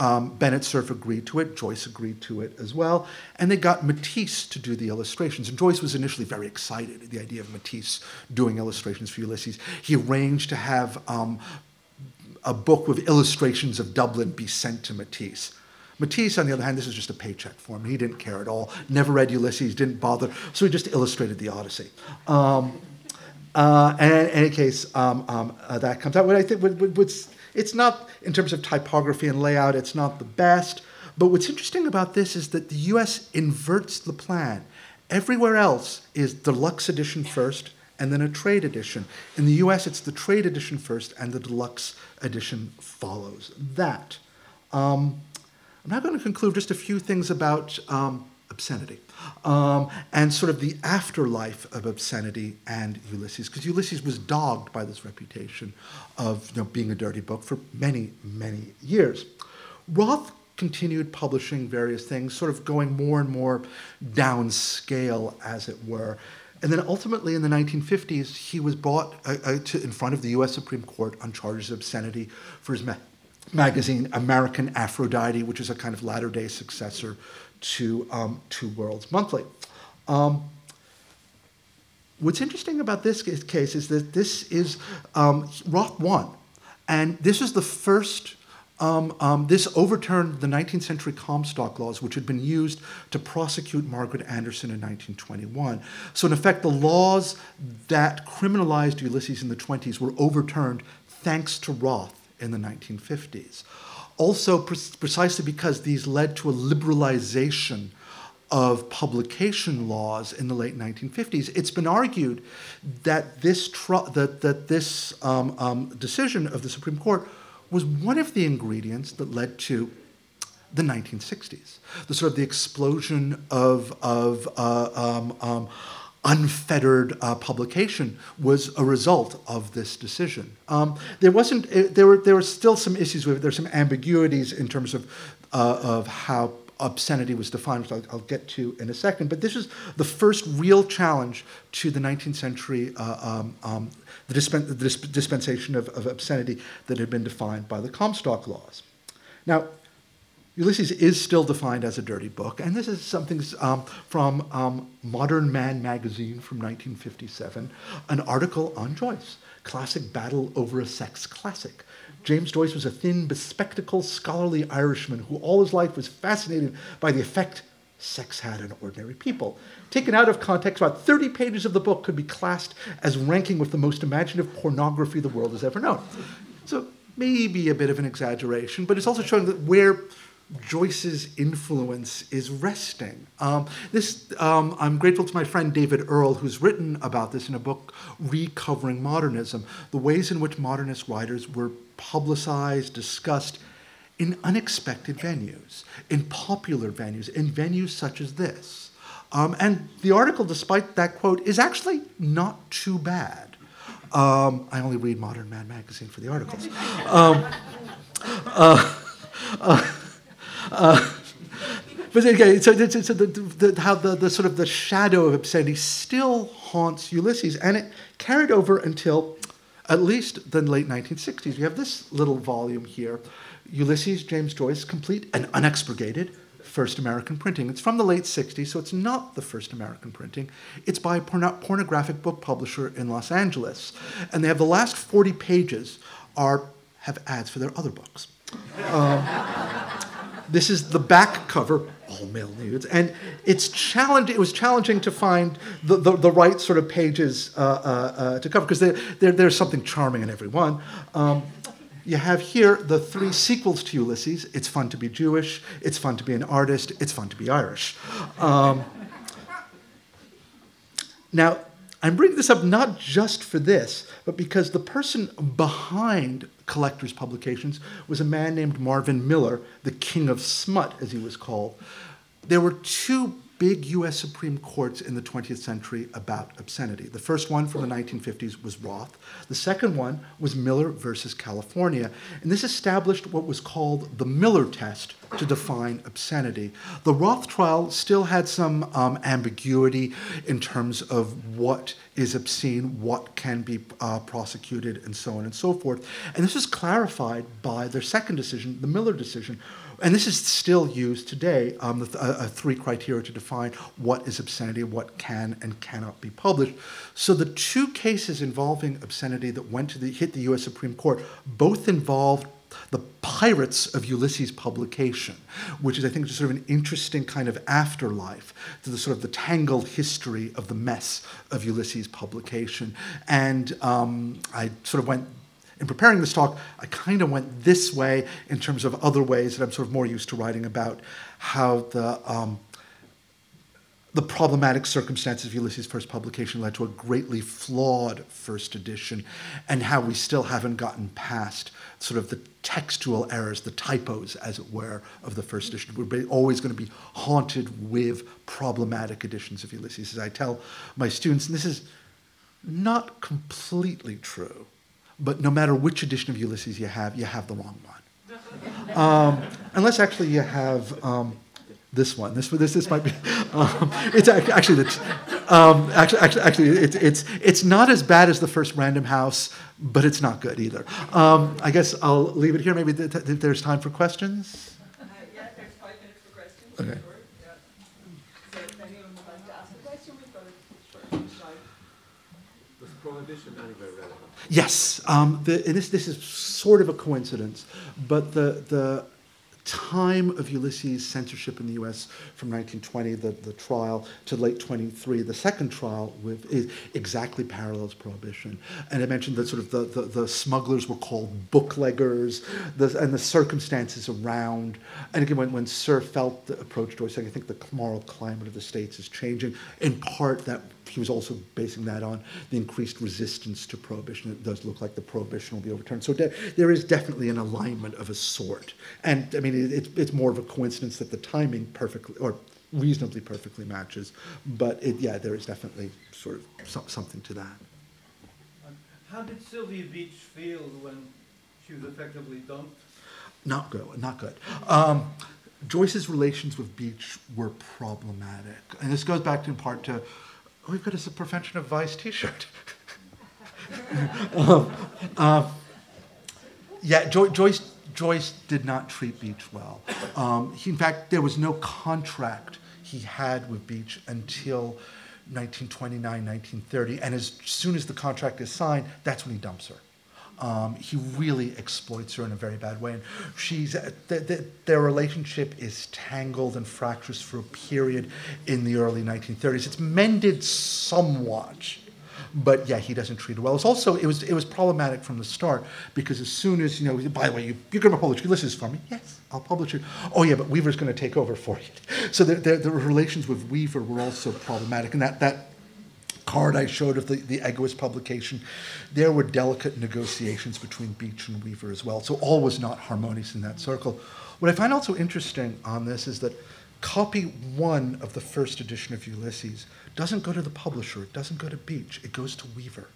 um, Bennett Cerf agreed to it. Joyce agreed to it as well. And they got Matisse to do the illustrations. And Joyce was initially very excited at the idea of Matisse doing illustrations for Ulysses. He arranged to have um, a book with illustrations of Dublin be sent to Matisse. Matisse, on the other hand, this is just a paycheck for him. He didn't care at all. Never read Ulysses, didn't bother. So he just illustrated the Odyssey. Um, uh, and in any case, um, um, uh, that comes out. What I think, what, what's, it's not, in terms of typography and layout, it's not the best. But what's interesting about this is that the US inverts the plan. Everywhere else is deluxe edition first and then a trade edition. In the US, it's the trade edition first and the deluxe edition follows that. Um, I'm now going to conclude just a few things about um, obscenity um, and sort of the afterlife of obscenity and Ulysses, because Ulysses was dogged by this reputation of you know, being a dirty book for many, many years. Roth continued publishing various things, sort of going more and more downscale, as it were. And then ultimately in the 1950s, he was brought uh, uh, to, in front of the US Supreme Court on charges of obscenity for his, magazine, American Aphrodite, which is a kind of latter day successor to um, Two Worlds Monthly. Um, what's interesting about this case is that this is um, Roth won, and this is the first. Um, um, this overturned the 19th century Comstock laws, which had been used to prosecute Margaret Anderson in 1921. So, in effect, the laws that criminalized Ulysses in the 20s were overturned thanks to Roth in the 1950s. Also, pre- precisely because these led to a liberalization of publication laws in the late 1950s, it's been argued that this, tr- that, that this um, um, decision of the Supreme Court was one of the ingredients that led to the 1960s. The sort of the explosion of, of uh, um, um, unfettered uh, publication was a result of this decision. Um, there wasn't. uh, There were there were still some issues with. There's some ambiguities in terms of uh, of how obscenity was defined, which I'll, I'll, get to in a second. But this is the first real challenge to the 19th century, uh, um, um, the, dispen- the disp- dispensation of, of, obscenity that had been defined by the Comstock laws. Now, Ulysses is still defined as a dirty book, and this is something um, from um, Modern Man magazine from 1957, an article on Joyce, classic battle over a sex classic. James Joyce was a thin, bespectacled, scholarly Irishman who all his life was fascinated by the effect sex had on ordinary people. Taken out of context, about 30 pages of the book could be classed as ranking with the most imaginative pornography the world has ever known. So maybe a bit of an exaggeration, but it's also showing that where Joyce's influence is resting. Um, this, um, I'm grateful to my friend David Earle, who's written about this in a book, Recovering Modernism, the ways in which modernist writers were publicized, discussed in unexpected venues, in popular venues, in venues such as this. Um, and the article, despite that quote, is actually not too bad. Um, I only read Modern Man magazine for the articles. Um, uh, uh, uh, but okay, so, so the, the, how the, the sort of the shadow of obscenity still haunts Ulysses, and it carried over until at least the late 1960s. We have this little volume here, Ulysses, James Joyce, complete and unexpurgated first American printing. It's from the late 60s, so it's not the first American printing. It's by a porno- pornographic book publisher in Los Angeles. And they have the last 40 pages are have ads for their other books. Um, this is the back cover, all male nudes, and it's challenge, It was challenging to find the, the, the right sort of pages uh, uh, uh, to cover because there there's something charming in every one. Um, you have here the three sequels to Ulysses. It's fun to be Jewish. It's fun to be an artist. It's fun to be Irish. Um, now, I'm bringing this up not just for this, but because the person behind Collector's Publications was a man named Marvin Miller, the king of smut, as he was called. There were two big US Supreme Courts in the 20th century about obscenity. The first one from the 1950s was Roth. The second one was Miller versus California. And this established what was called the Miller test to define obscenity. The Roth trial still had some um, ambiguity in terms of what is obscene, what can be uh, prosecuted, and so on and so forth. And this was clarified by their second decision, the Miller decision, and this is still used today, um, the, uh, three criteria to define what is obscenity, what can and cannot be published. So the two cases involving obscenity that went to the, hit the U.S. Supreme Court both involved the Pirates of Ulysses publication, which is, I think, just sort of an interesting kind of afterlife to the sort of the tangled history of the mess of Ulysses publication. And um, I sort of went in preparing this talk, I kind of went this way in terms of other ways that I'm sort of more used to writing about how the um, the problematic circumstances of Ulysses' first publication led to a greatly flawed first edition, and how we still haven't gotten past sort of the textual errors, the typos, as it were, of the first edition. We're always going to be haunted with problematic editions of Ulysses. As I tell my students, and this is not completely true, but no matter which edition of Ulysses you have, you have the wrong one. Um, unless actually you have um, this one. This, this, this might be. Um, it's actually the. Um, actually, actually, actually, it's it's it's not as bad as the first Random House, but it's not good either. Um, I guess I'll leave it here. Maybe th- th- there's time for questions. Uh, yeah, there's five minutes for questions. Okay. Sure. Yeah. So if anyone would like to ask a question, we've got a short slide. Was prohibition anywhere relevant? Yes, um, the, this this is sort of a coincidence, but the the time of Ulysses' censorship in the U.S. from 1920, the, the trial, to late 23, the second trial with is exactly parallels prohibition. And I mentioned that sort of the, the, the smugglers were called bookleggers, the, and the circumstances around. And again, when, when Cerf Felt the approach approached Joyce, I think the moral climate of the states is changing. In part, that he was also basing that on the increased resistance to prohibition. It does look like the prohibition will be overturned. So de- there is definitely an alignment of a sort. And I mean, it, it's, it's more of a coincidence that the timing perfectly or reasonably perfectly matches. But it, yeah, there is definitely sort of some, something to that. How did Sylvia Beach feel when she was effectively dumped? Not good. Not good. Um, Joyce's relations with Beach were problematic, and this goes back in part to we've got a Prevention of Vice T-shirt. um, uh, yeah, jo- Joyce Joyce did not treat Beach well. Um, he, in fact, there was no contract he had with Beach until 1929, 1930, and as soon as the contract is signed, that's when he dumps her. Um, he really exploits her in a very bad way. And she's uh, th- th- their relationship is tangled and fractious for a period in the early 1930s. It's mended somewhat, but yeah, he doesn't treat her well. It's also it was it was problematic from the start because as soon as you know, by the way, you, you're going to publish Ulysses for me. Yes, I'll publish it. Oh yeah, but Weaver's going to take over for you. So the, the, the relations with Weaver were also problematic, and that that card I showed of the, the Egoist publication, there were delicate negotiations between Beach and Weaver as well. So all was not harmonious in that circle. What I find also interesting on this is that copy one of the first edition of Ulysses doesn't go to the publisher, it doesn't go to Beach, it goes to Weaver.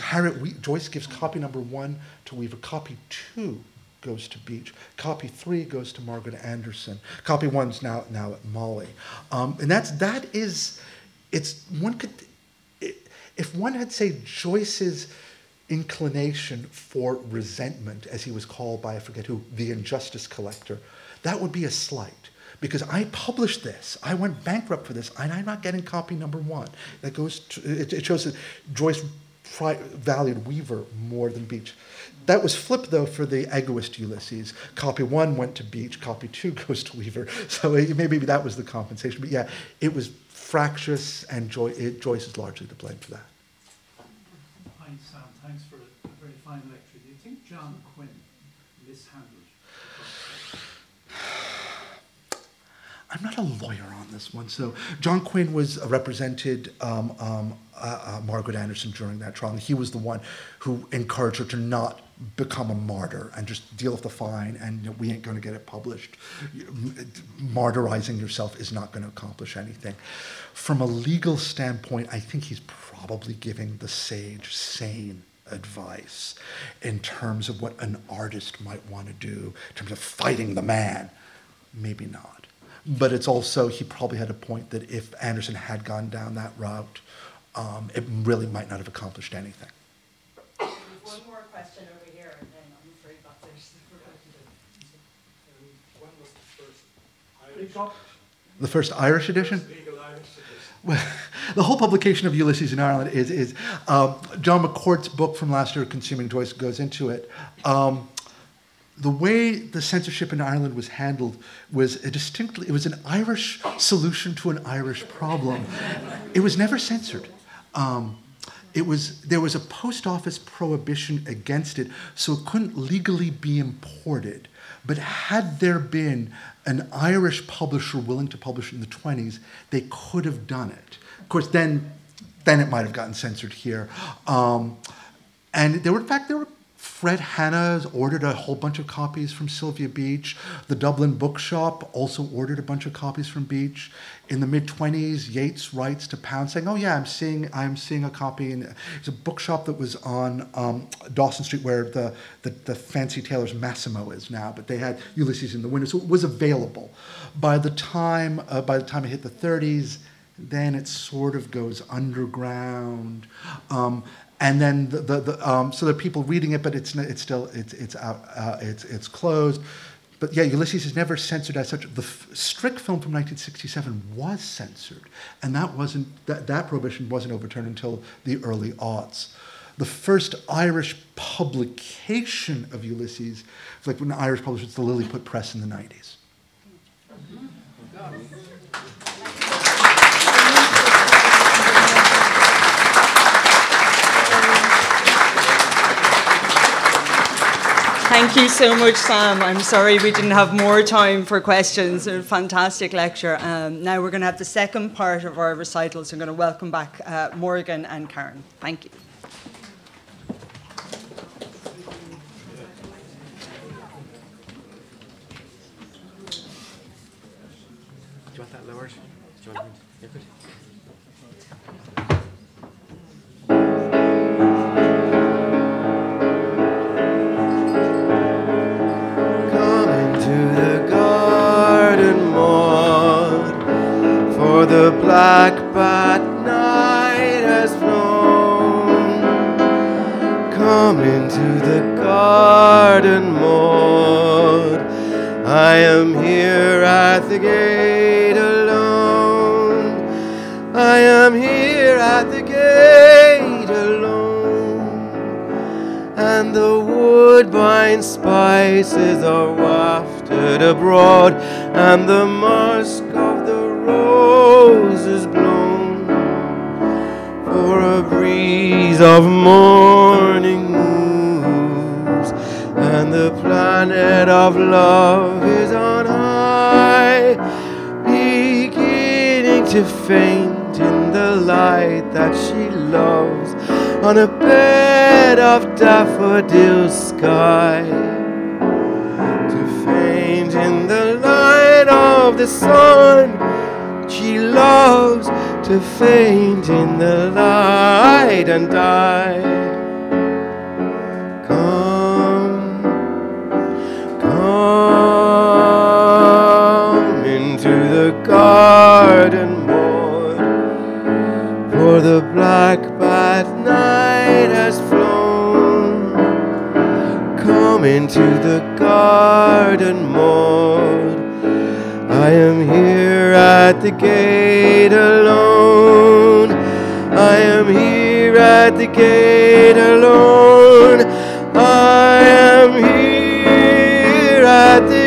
Harriet We- Joyce gives copy number one to Weaver, copy two goes to Beach, copy three goes to Margaret Anderson, copy one's now now at Molly, um, and that's that is it's one could if one had say Joyce's inclination for resentment, as he was called by I forget who, the injustice collector, that would be a slight. Because I published this, I went bankrupt for this, and I'm not getting copy number one. That goes to, it, it shows that Joyce valued Weaver more than Beach. That was flipped though for the egoist Ulysses. Copy one went to Beach, copy two goes to Weaver. So maybe that was the compensation. But yeah, it was fractious, and Joy, it, Joyce is largely to blame for that. Hi, Sam. Thanks for a very fine lecture. Do you think John Quinn mishandled? I'm not a lawyer on this one. So John Quinn was uh, represented um, um, uh, uh, Margaret Anderson during that trial. And he was the one who encouraged her to not become a martyr and just deal with the fine and you know, we ain't going to get it published. Martyrizing yourself is not going to accomplish anything. From a legal standpoint, I think he's probably giving the sage sane advice in terms of what an artist might want to do, in terms of fighting the man. Maybe not. But it's also, he probably had a point that if Anderson had gone down that route, um, it really might not have accomplished anything. There's one more question over here, and then I'm afraid that's it. When was the first Irish, edition? Well, the whole publication of Ulysses in Ireland is, is um, John McCourt's book from last year, Consuming Joyce, goes into it. Um, the way the censorship in Ireland was handled was a distinctly, it was an Irish solution to an Irish problem. It was never censored. Um, it was, there was a post office prohibition against it, so it couldn't legally be imported. But had there been an Irish publisher willing to publish in the 20s, they could have done it. Of course, then, then it might have gotten censored here. Um, and there were, in fact, there were Fred Hanna ordered a whole bunch of copies from Sylvia Beach. The Dublin Bookshop also ordered a bunch of copies from Beach. In the mid 20s, Yeats writes to Pound saying, "Oh yeah, I'm seeing I'm seeing a copy." And it's a bookshop that was on um, Dawson Street where the, the the fancy tailor's Massimo is now. But they had Ulysses in the window, so it was available. By the time uh, by the time it hit the 30s, then it sort of goes underground. Um, and then the, the, the um, so there are people reading it, but it's it's still it's it's out uh, it's it's closed. But yeah, Ulysses is never censored as such. The f- Strick film from 1967 was censored, and that wasn't that, that prohibition wasn't overturned until the early aughts. The first Irish publication of Ulysses, like when Irish published, the Lilliput Press in the 90s. Thank you so much, Sam. I'm sorry we didn't have more time for questions. A fantastic lecture. Um, now we're going to have the second part of our recital, so I'm going to welcome back uh, Morgan and Karen. Thank you. Black bat night has flown. Come into the garden, Maud. I am here at the gate alone. I am here at the gate alone. And the woodbine spices are wafted abroad, and the musk the blown. For a breeze of morning moves, and the planet of love is on high, beginning to faint in the light that she loves on a bed of daffodil sky. To faint in the light of the sun, she loves to faint in the light and die. Come, come into the garden, Maud, for the black bat night has flown. Come into the garden, Maud. I am here at the gate alone. I am here at the gate alone. I am here at the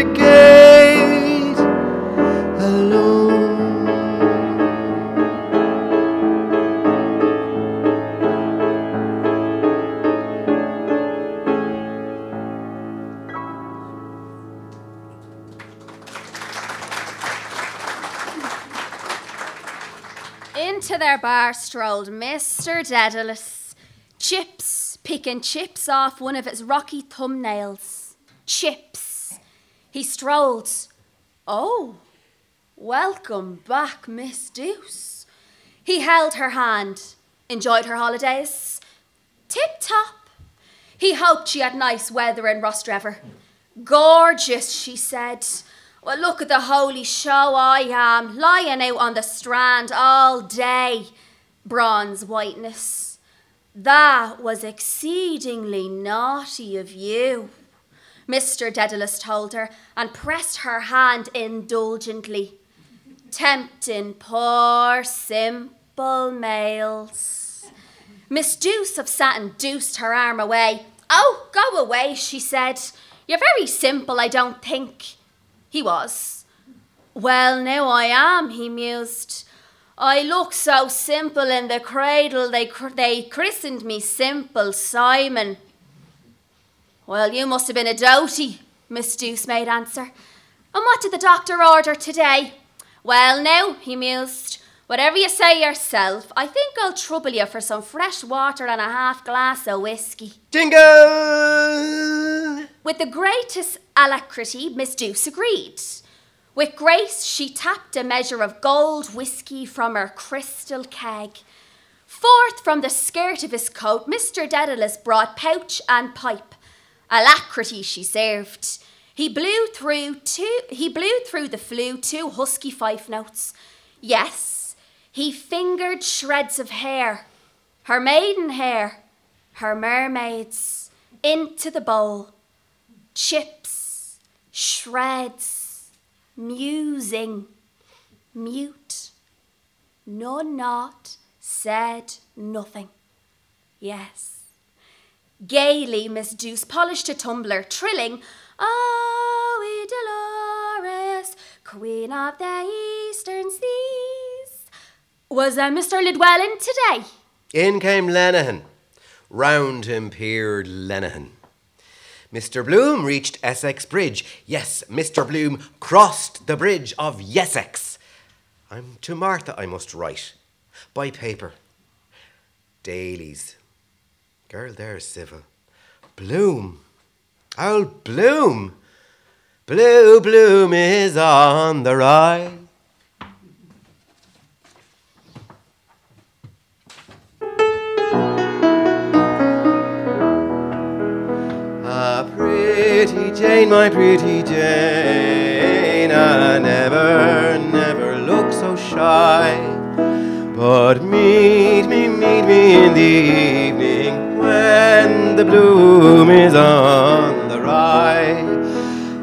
bar strolled Mr. Dedalus, chips, picking chips off one of his rocky thumbnails. Chips. He strolled. Oh, welcome back, Miss Douce. He held her hand, enjoyed her holidays. Tip top. He hoped she had nice weather in Rostrevor. Gorgeous, she said. Well, look at the holy show I am, lying out on the strand all day. Bronze whiteness. That was exceedingly naughty of you, Mr. Dedalus told her and pressed her hand indulgently. Tempting poor, simple males. Miss Douce of Satin douced her arm away. Oh, go away, she said. You're very simple, I don't think. He was. Well, now I am, he mused. I look so simple in the cradle, they, cr- they christened me Simple Simon. Well, you must have been a doughty, Miss Douce made answer. And what did the doctor order today? Well, now, he mused, whatever you say yourself, I think I'll trouble you for some fresh water and a half glass of whisky. Jingle! With the greatest alacrity, Miss Douce agreed. With grace, she tapped a measure of gold whiskey from her crystal keg. Forth from the skirt of his coat, Mr. Dedalus brought pouch and pipe. Alacrity she served. He blew through two he blew through the flue two husky fife notes. Yes, he fingered shreds of hair, her maiden hair, her mermaids, into the bowl. Chips, shreds, musing, mute. None not said nothing. Yes. Gaily, Miss Douce polished a tumbler, trilling, Oh, we Dolores, Queen of the Eastern Seas. Was uh, Mr. Lidwell in today? In came Lenehan. Round him peered Lenehan. Mr. Bloom reached Essex Bridge. Yes, Mr. Bloom crossed the bridge of Yessex. I'm to Martha, I must write. By paper. Daly's. Girl, there's civil. Bloom. Old Bloom. Blue Bloom is on the rise. Jane, my pretty Jane, I never, never look so shy. But meet me, meet me in the evening when the bloom is on the rise.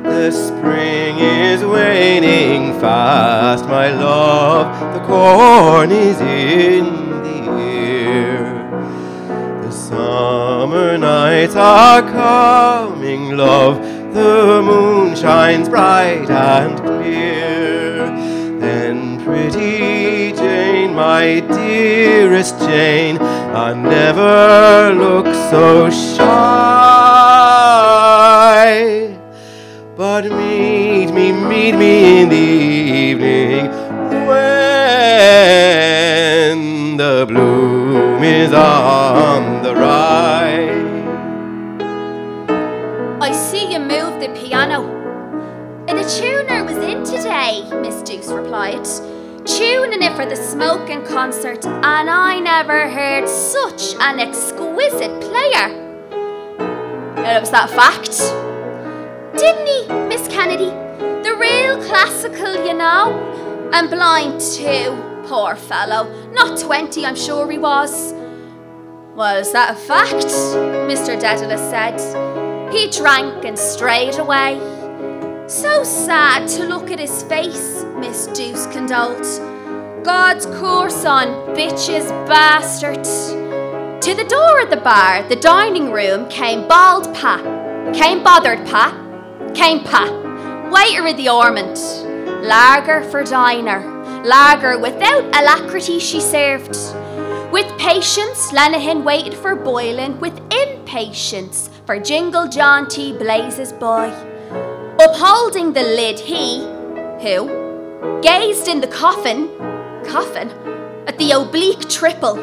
The spring is waning fast, my love. The corn is in the ear. The summer nights are coming, love. The moon shines bright and clear. Then, pretty Jane, my dearest Jane, I never look so shy. But meet me, meet me in the evening when the bloom is on the rise. Tuner was in today, Miss Douce replied. Tuning it for the smoking concert, and I never heard such an exquisite player. And It was that fact. Didn't he, Miss Kennedy? The real classical, you know. And blind too, poor fellow. Not 20, I'm sure he was. Well, is that a fact? Mr. Dedalus said. He drank and strayed away. So sad to look at his face, Miss Douce condoled. God's curse on bitches bastard. To the door of the bar, the dining room, came bald Pa. Came bothered Pa. Came Pa. Waiter of the Ormond. Lager for diner. Lager without alacrity she served. With patience, Lenehan waited for boiling. With impatience, for Jingle Jaunty blazes by. Upholding the lid, he, who, gazed in the coffin, coffin, at the oblique triple,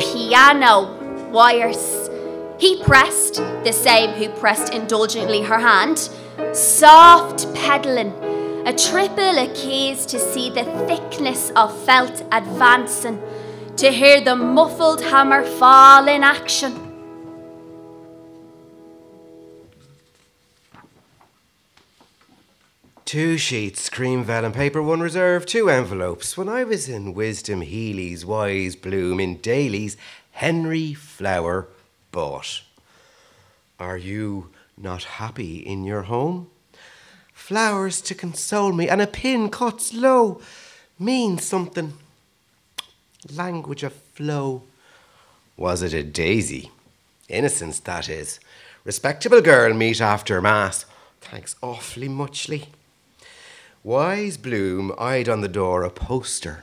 piano wires. He pressed, the same who pressed indulgently her hand, soft peddling, a triple of keys to see the thickness of felt advancing, to hear the muffled hammer fall in action. Two sheets, cream vellum paper, one reserve, two envelopes. When I was in Wisdom Hely's Wise Bloom in Daly's, Henry Flower bought. Are you not happy in your home? Flowers to console me, and a pin cuts low means something. Language of flow. Was it a daisy? Innocence, that is. Respectable girl meet after mass. Thanks awfully muchly. Wise Bloom eyed on the door a poster,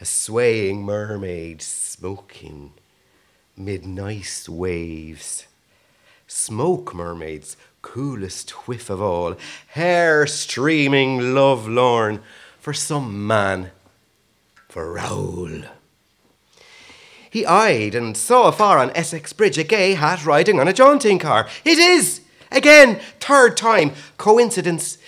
a swaying mermaid smoking mid nice waves. Smoke mermaids, coolest whiff of all, hair streaming love lorn for some man, for Raoul. He eyed and saw afar on Essex Bridge a gay hat riding on a jaunting car. It is! Again, third time. Coincidence.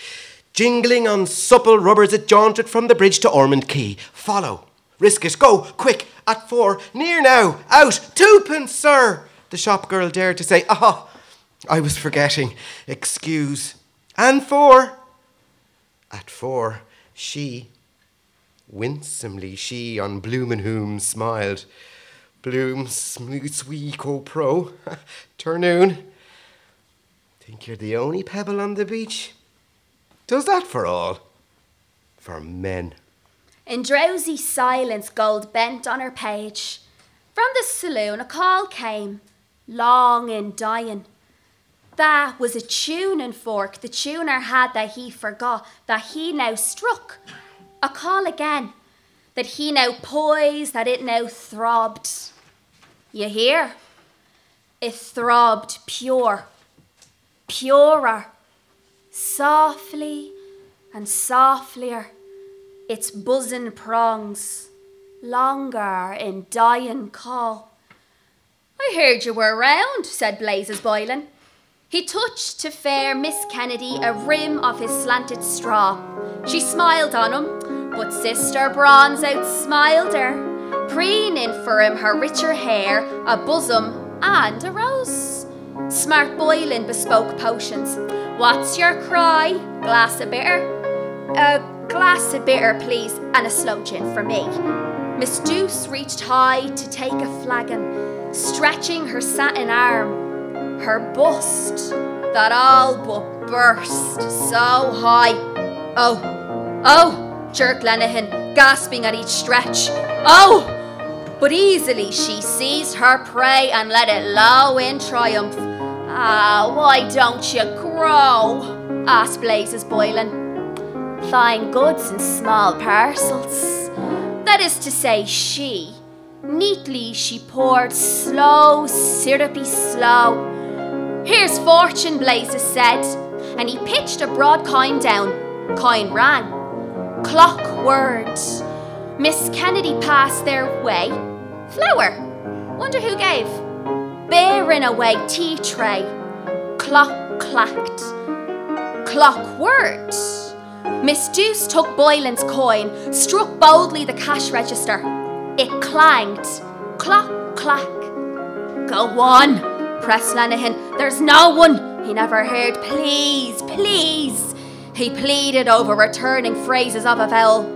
Jingling on supple rubbers, it jaunted from the bridge to Ormond Quay. Follow. Risk it. Go. Quick. At four. Near now. Out. Twopence, sir. The shop girl dared to say, Ah, I was forgetting. Excuse. And four. At four, she, winsomely, she on Bloom and whom smiled. Bloom, smooth, sweet, pro. Turnoon. Think you're the only pebble on the beach? Does that for all? For men. In drowsy silence, gold bent on her page. From the saloon, a call came, long in dying. That was a tuning fork the tuner had that he forgot, that he now struck. A call again, that he now poised, that it now throbbed. You hear? It throbbed pure, purer, softly and softlier, its buzzing prongs, longer in dying call. I heard you were round, said Blazes Boylan. He touched to fair Miss Kennedy a rim of his slanted straw. She smiled on him, but Sister Bronze outsmiled her, preening for him her richer hair, a bosom, and a rose. Smart Boylan bespoke potions. What's your cry? Glass of bitter? A glass of bitter, please, and a sloe gin for me. Miss Douce reached high to take a flagon, stretching her satin arm, her bust that all but burst so high. Oh, oh, jerked Lenehan, gasping at each stretch. Oh! But easily she seized her prey and let it low in triumph. Ah, why don't you grow? asked Blazes Boylan. Fine goods in small parcels. That is to say, she. Neatly she poured slow, syrupy slow. Here's fortune, Blazes said, and he pitched a broad coin down. Coin rang. Clock word. Miss Kennedy passed their way. Flower. Wonder who gave. Bearing away tea tray. Clock clacked. Clock worked. Miss Douce took Boylan's coin, struck boldly the cash register. It clanged. Clock, clack. Go on, pressed Lenehan. There's no one. He never heard. Please, please. He pleaded over returning phrases of a vowel.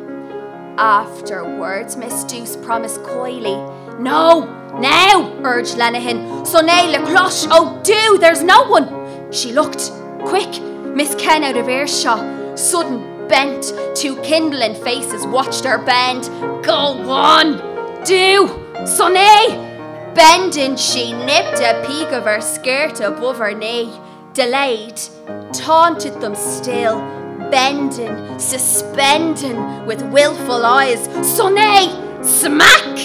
Afterwards, Miss Douce promised coyly. No, now, urged Lenehan. Sonne le cloche, oh do, there's no one. She looked. Quick, Miss Ken out of earshot. Sudden bent, two kindling faces watched her bend. Go on, do, Sonne. Bending, she nipped a peak of her skirt above her knee. Delayed, taunted them still, bending, suspending with wilful eyes. Sonne, smack!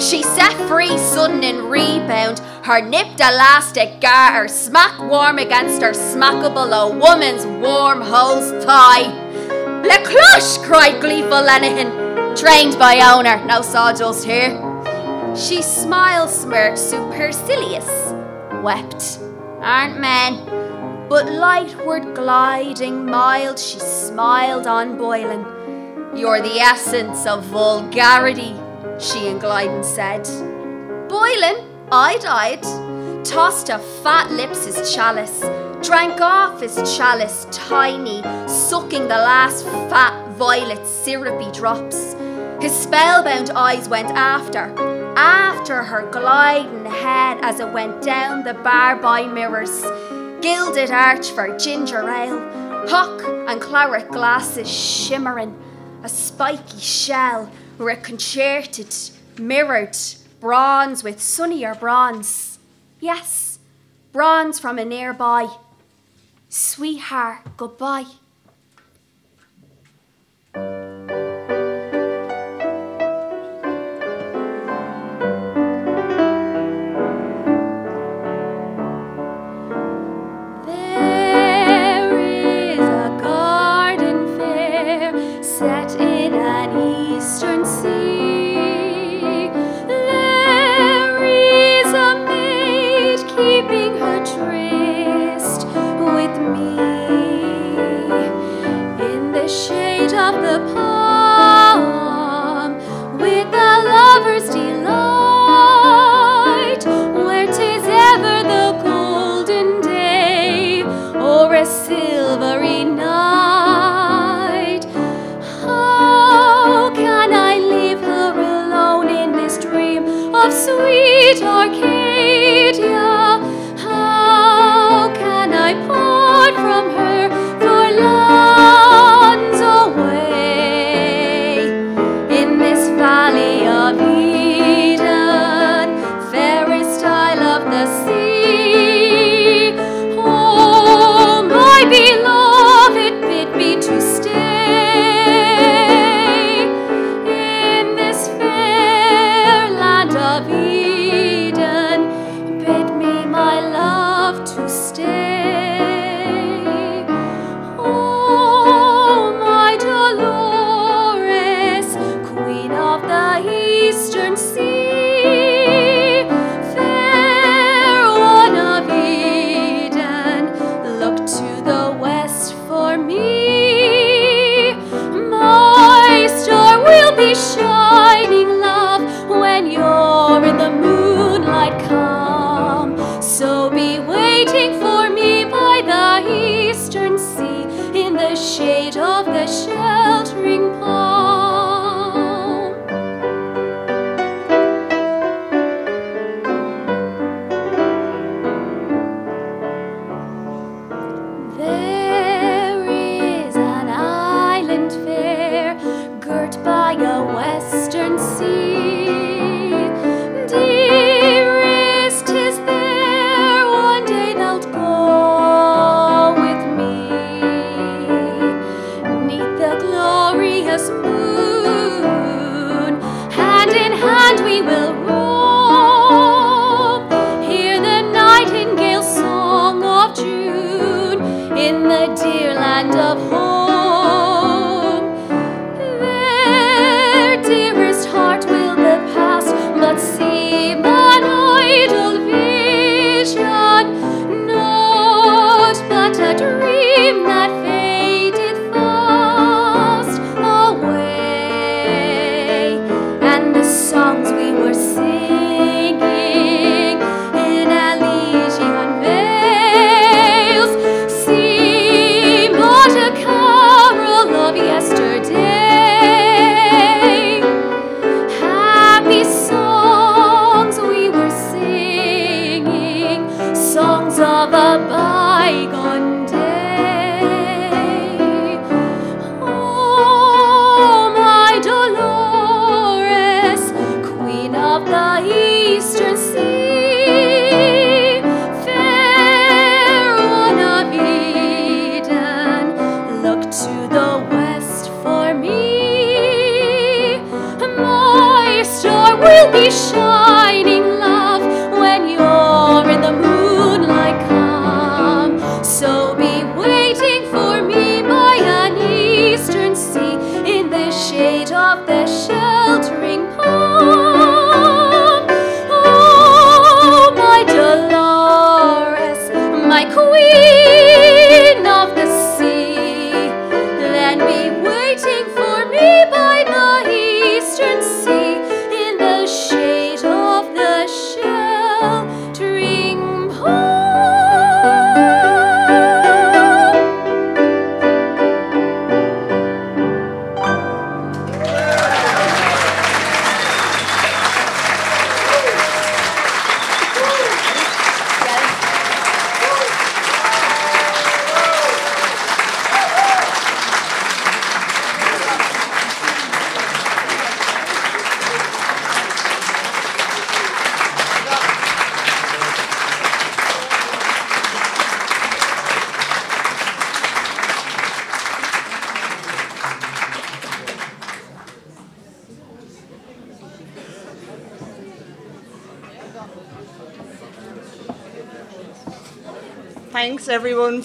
She set free sudden and rebound, her nipped elastic garter smack warm against her smackable a woman's warm hose thigh. Le cloche! cried gleeful Lenehan, trained by owner, no sawdust here. She smiled, smirked, supercilious, wept. Aren't men? But lightward gliding mild, she smiled on Boylan. You're the essence of vulgarity, she and Glyden said. Boylan, eyed-eyed, tossed a fat lips his chalice, drank off his chalice tiny, sucking the last fat violet syrupy drops. His spellbound eyes went after, after her gliding head as it went down the bar by mirrors, gilded arch for ginger ale, hock and claret glasses shimmering, a spiky shell where it concerted, mirrored, bronze with sunnier bronze. Yes, bronze from a nearby. Sweetheart, goodbye.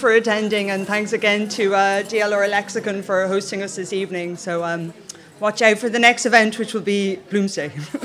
for attending, and thanks again to uh, DLR Lexicon for hosting us this evening. So um, watch out for the next event, which will be Bloomsday.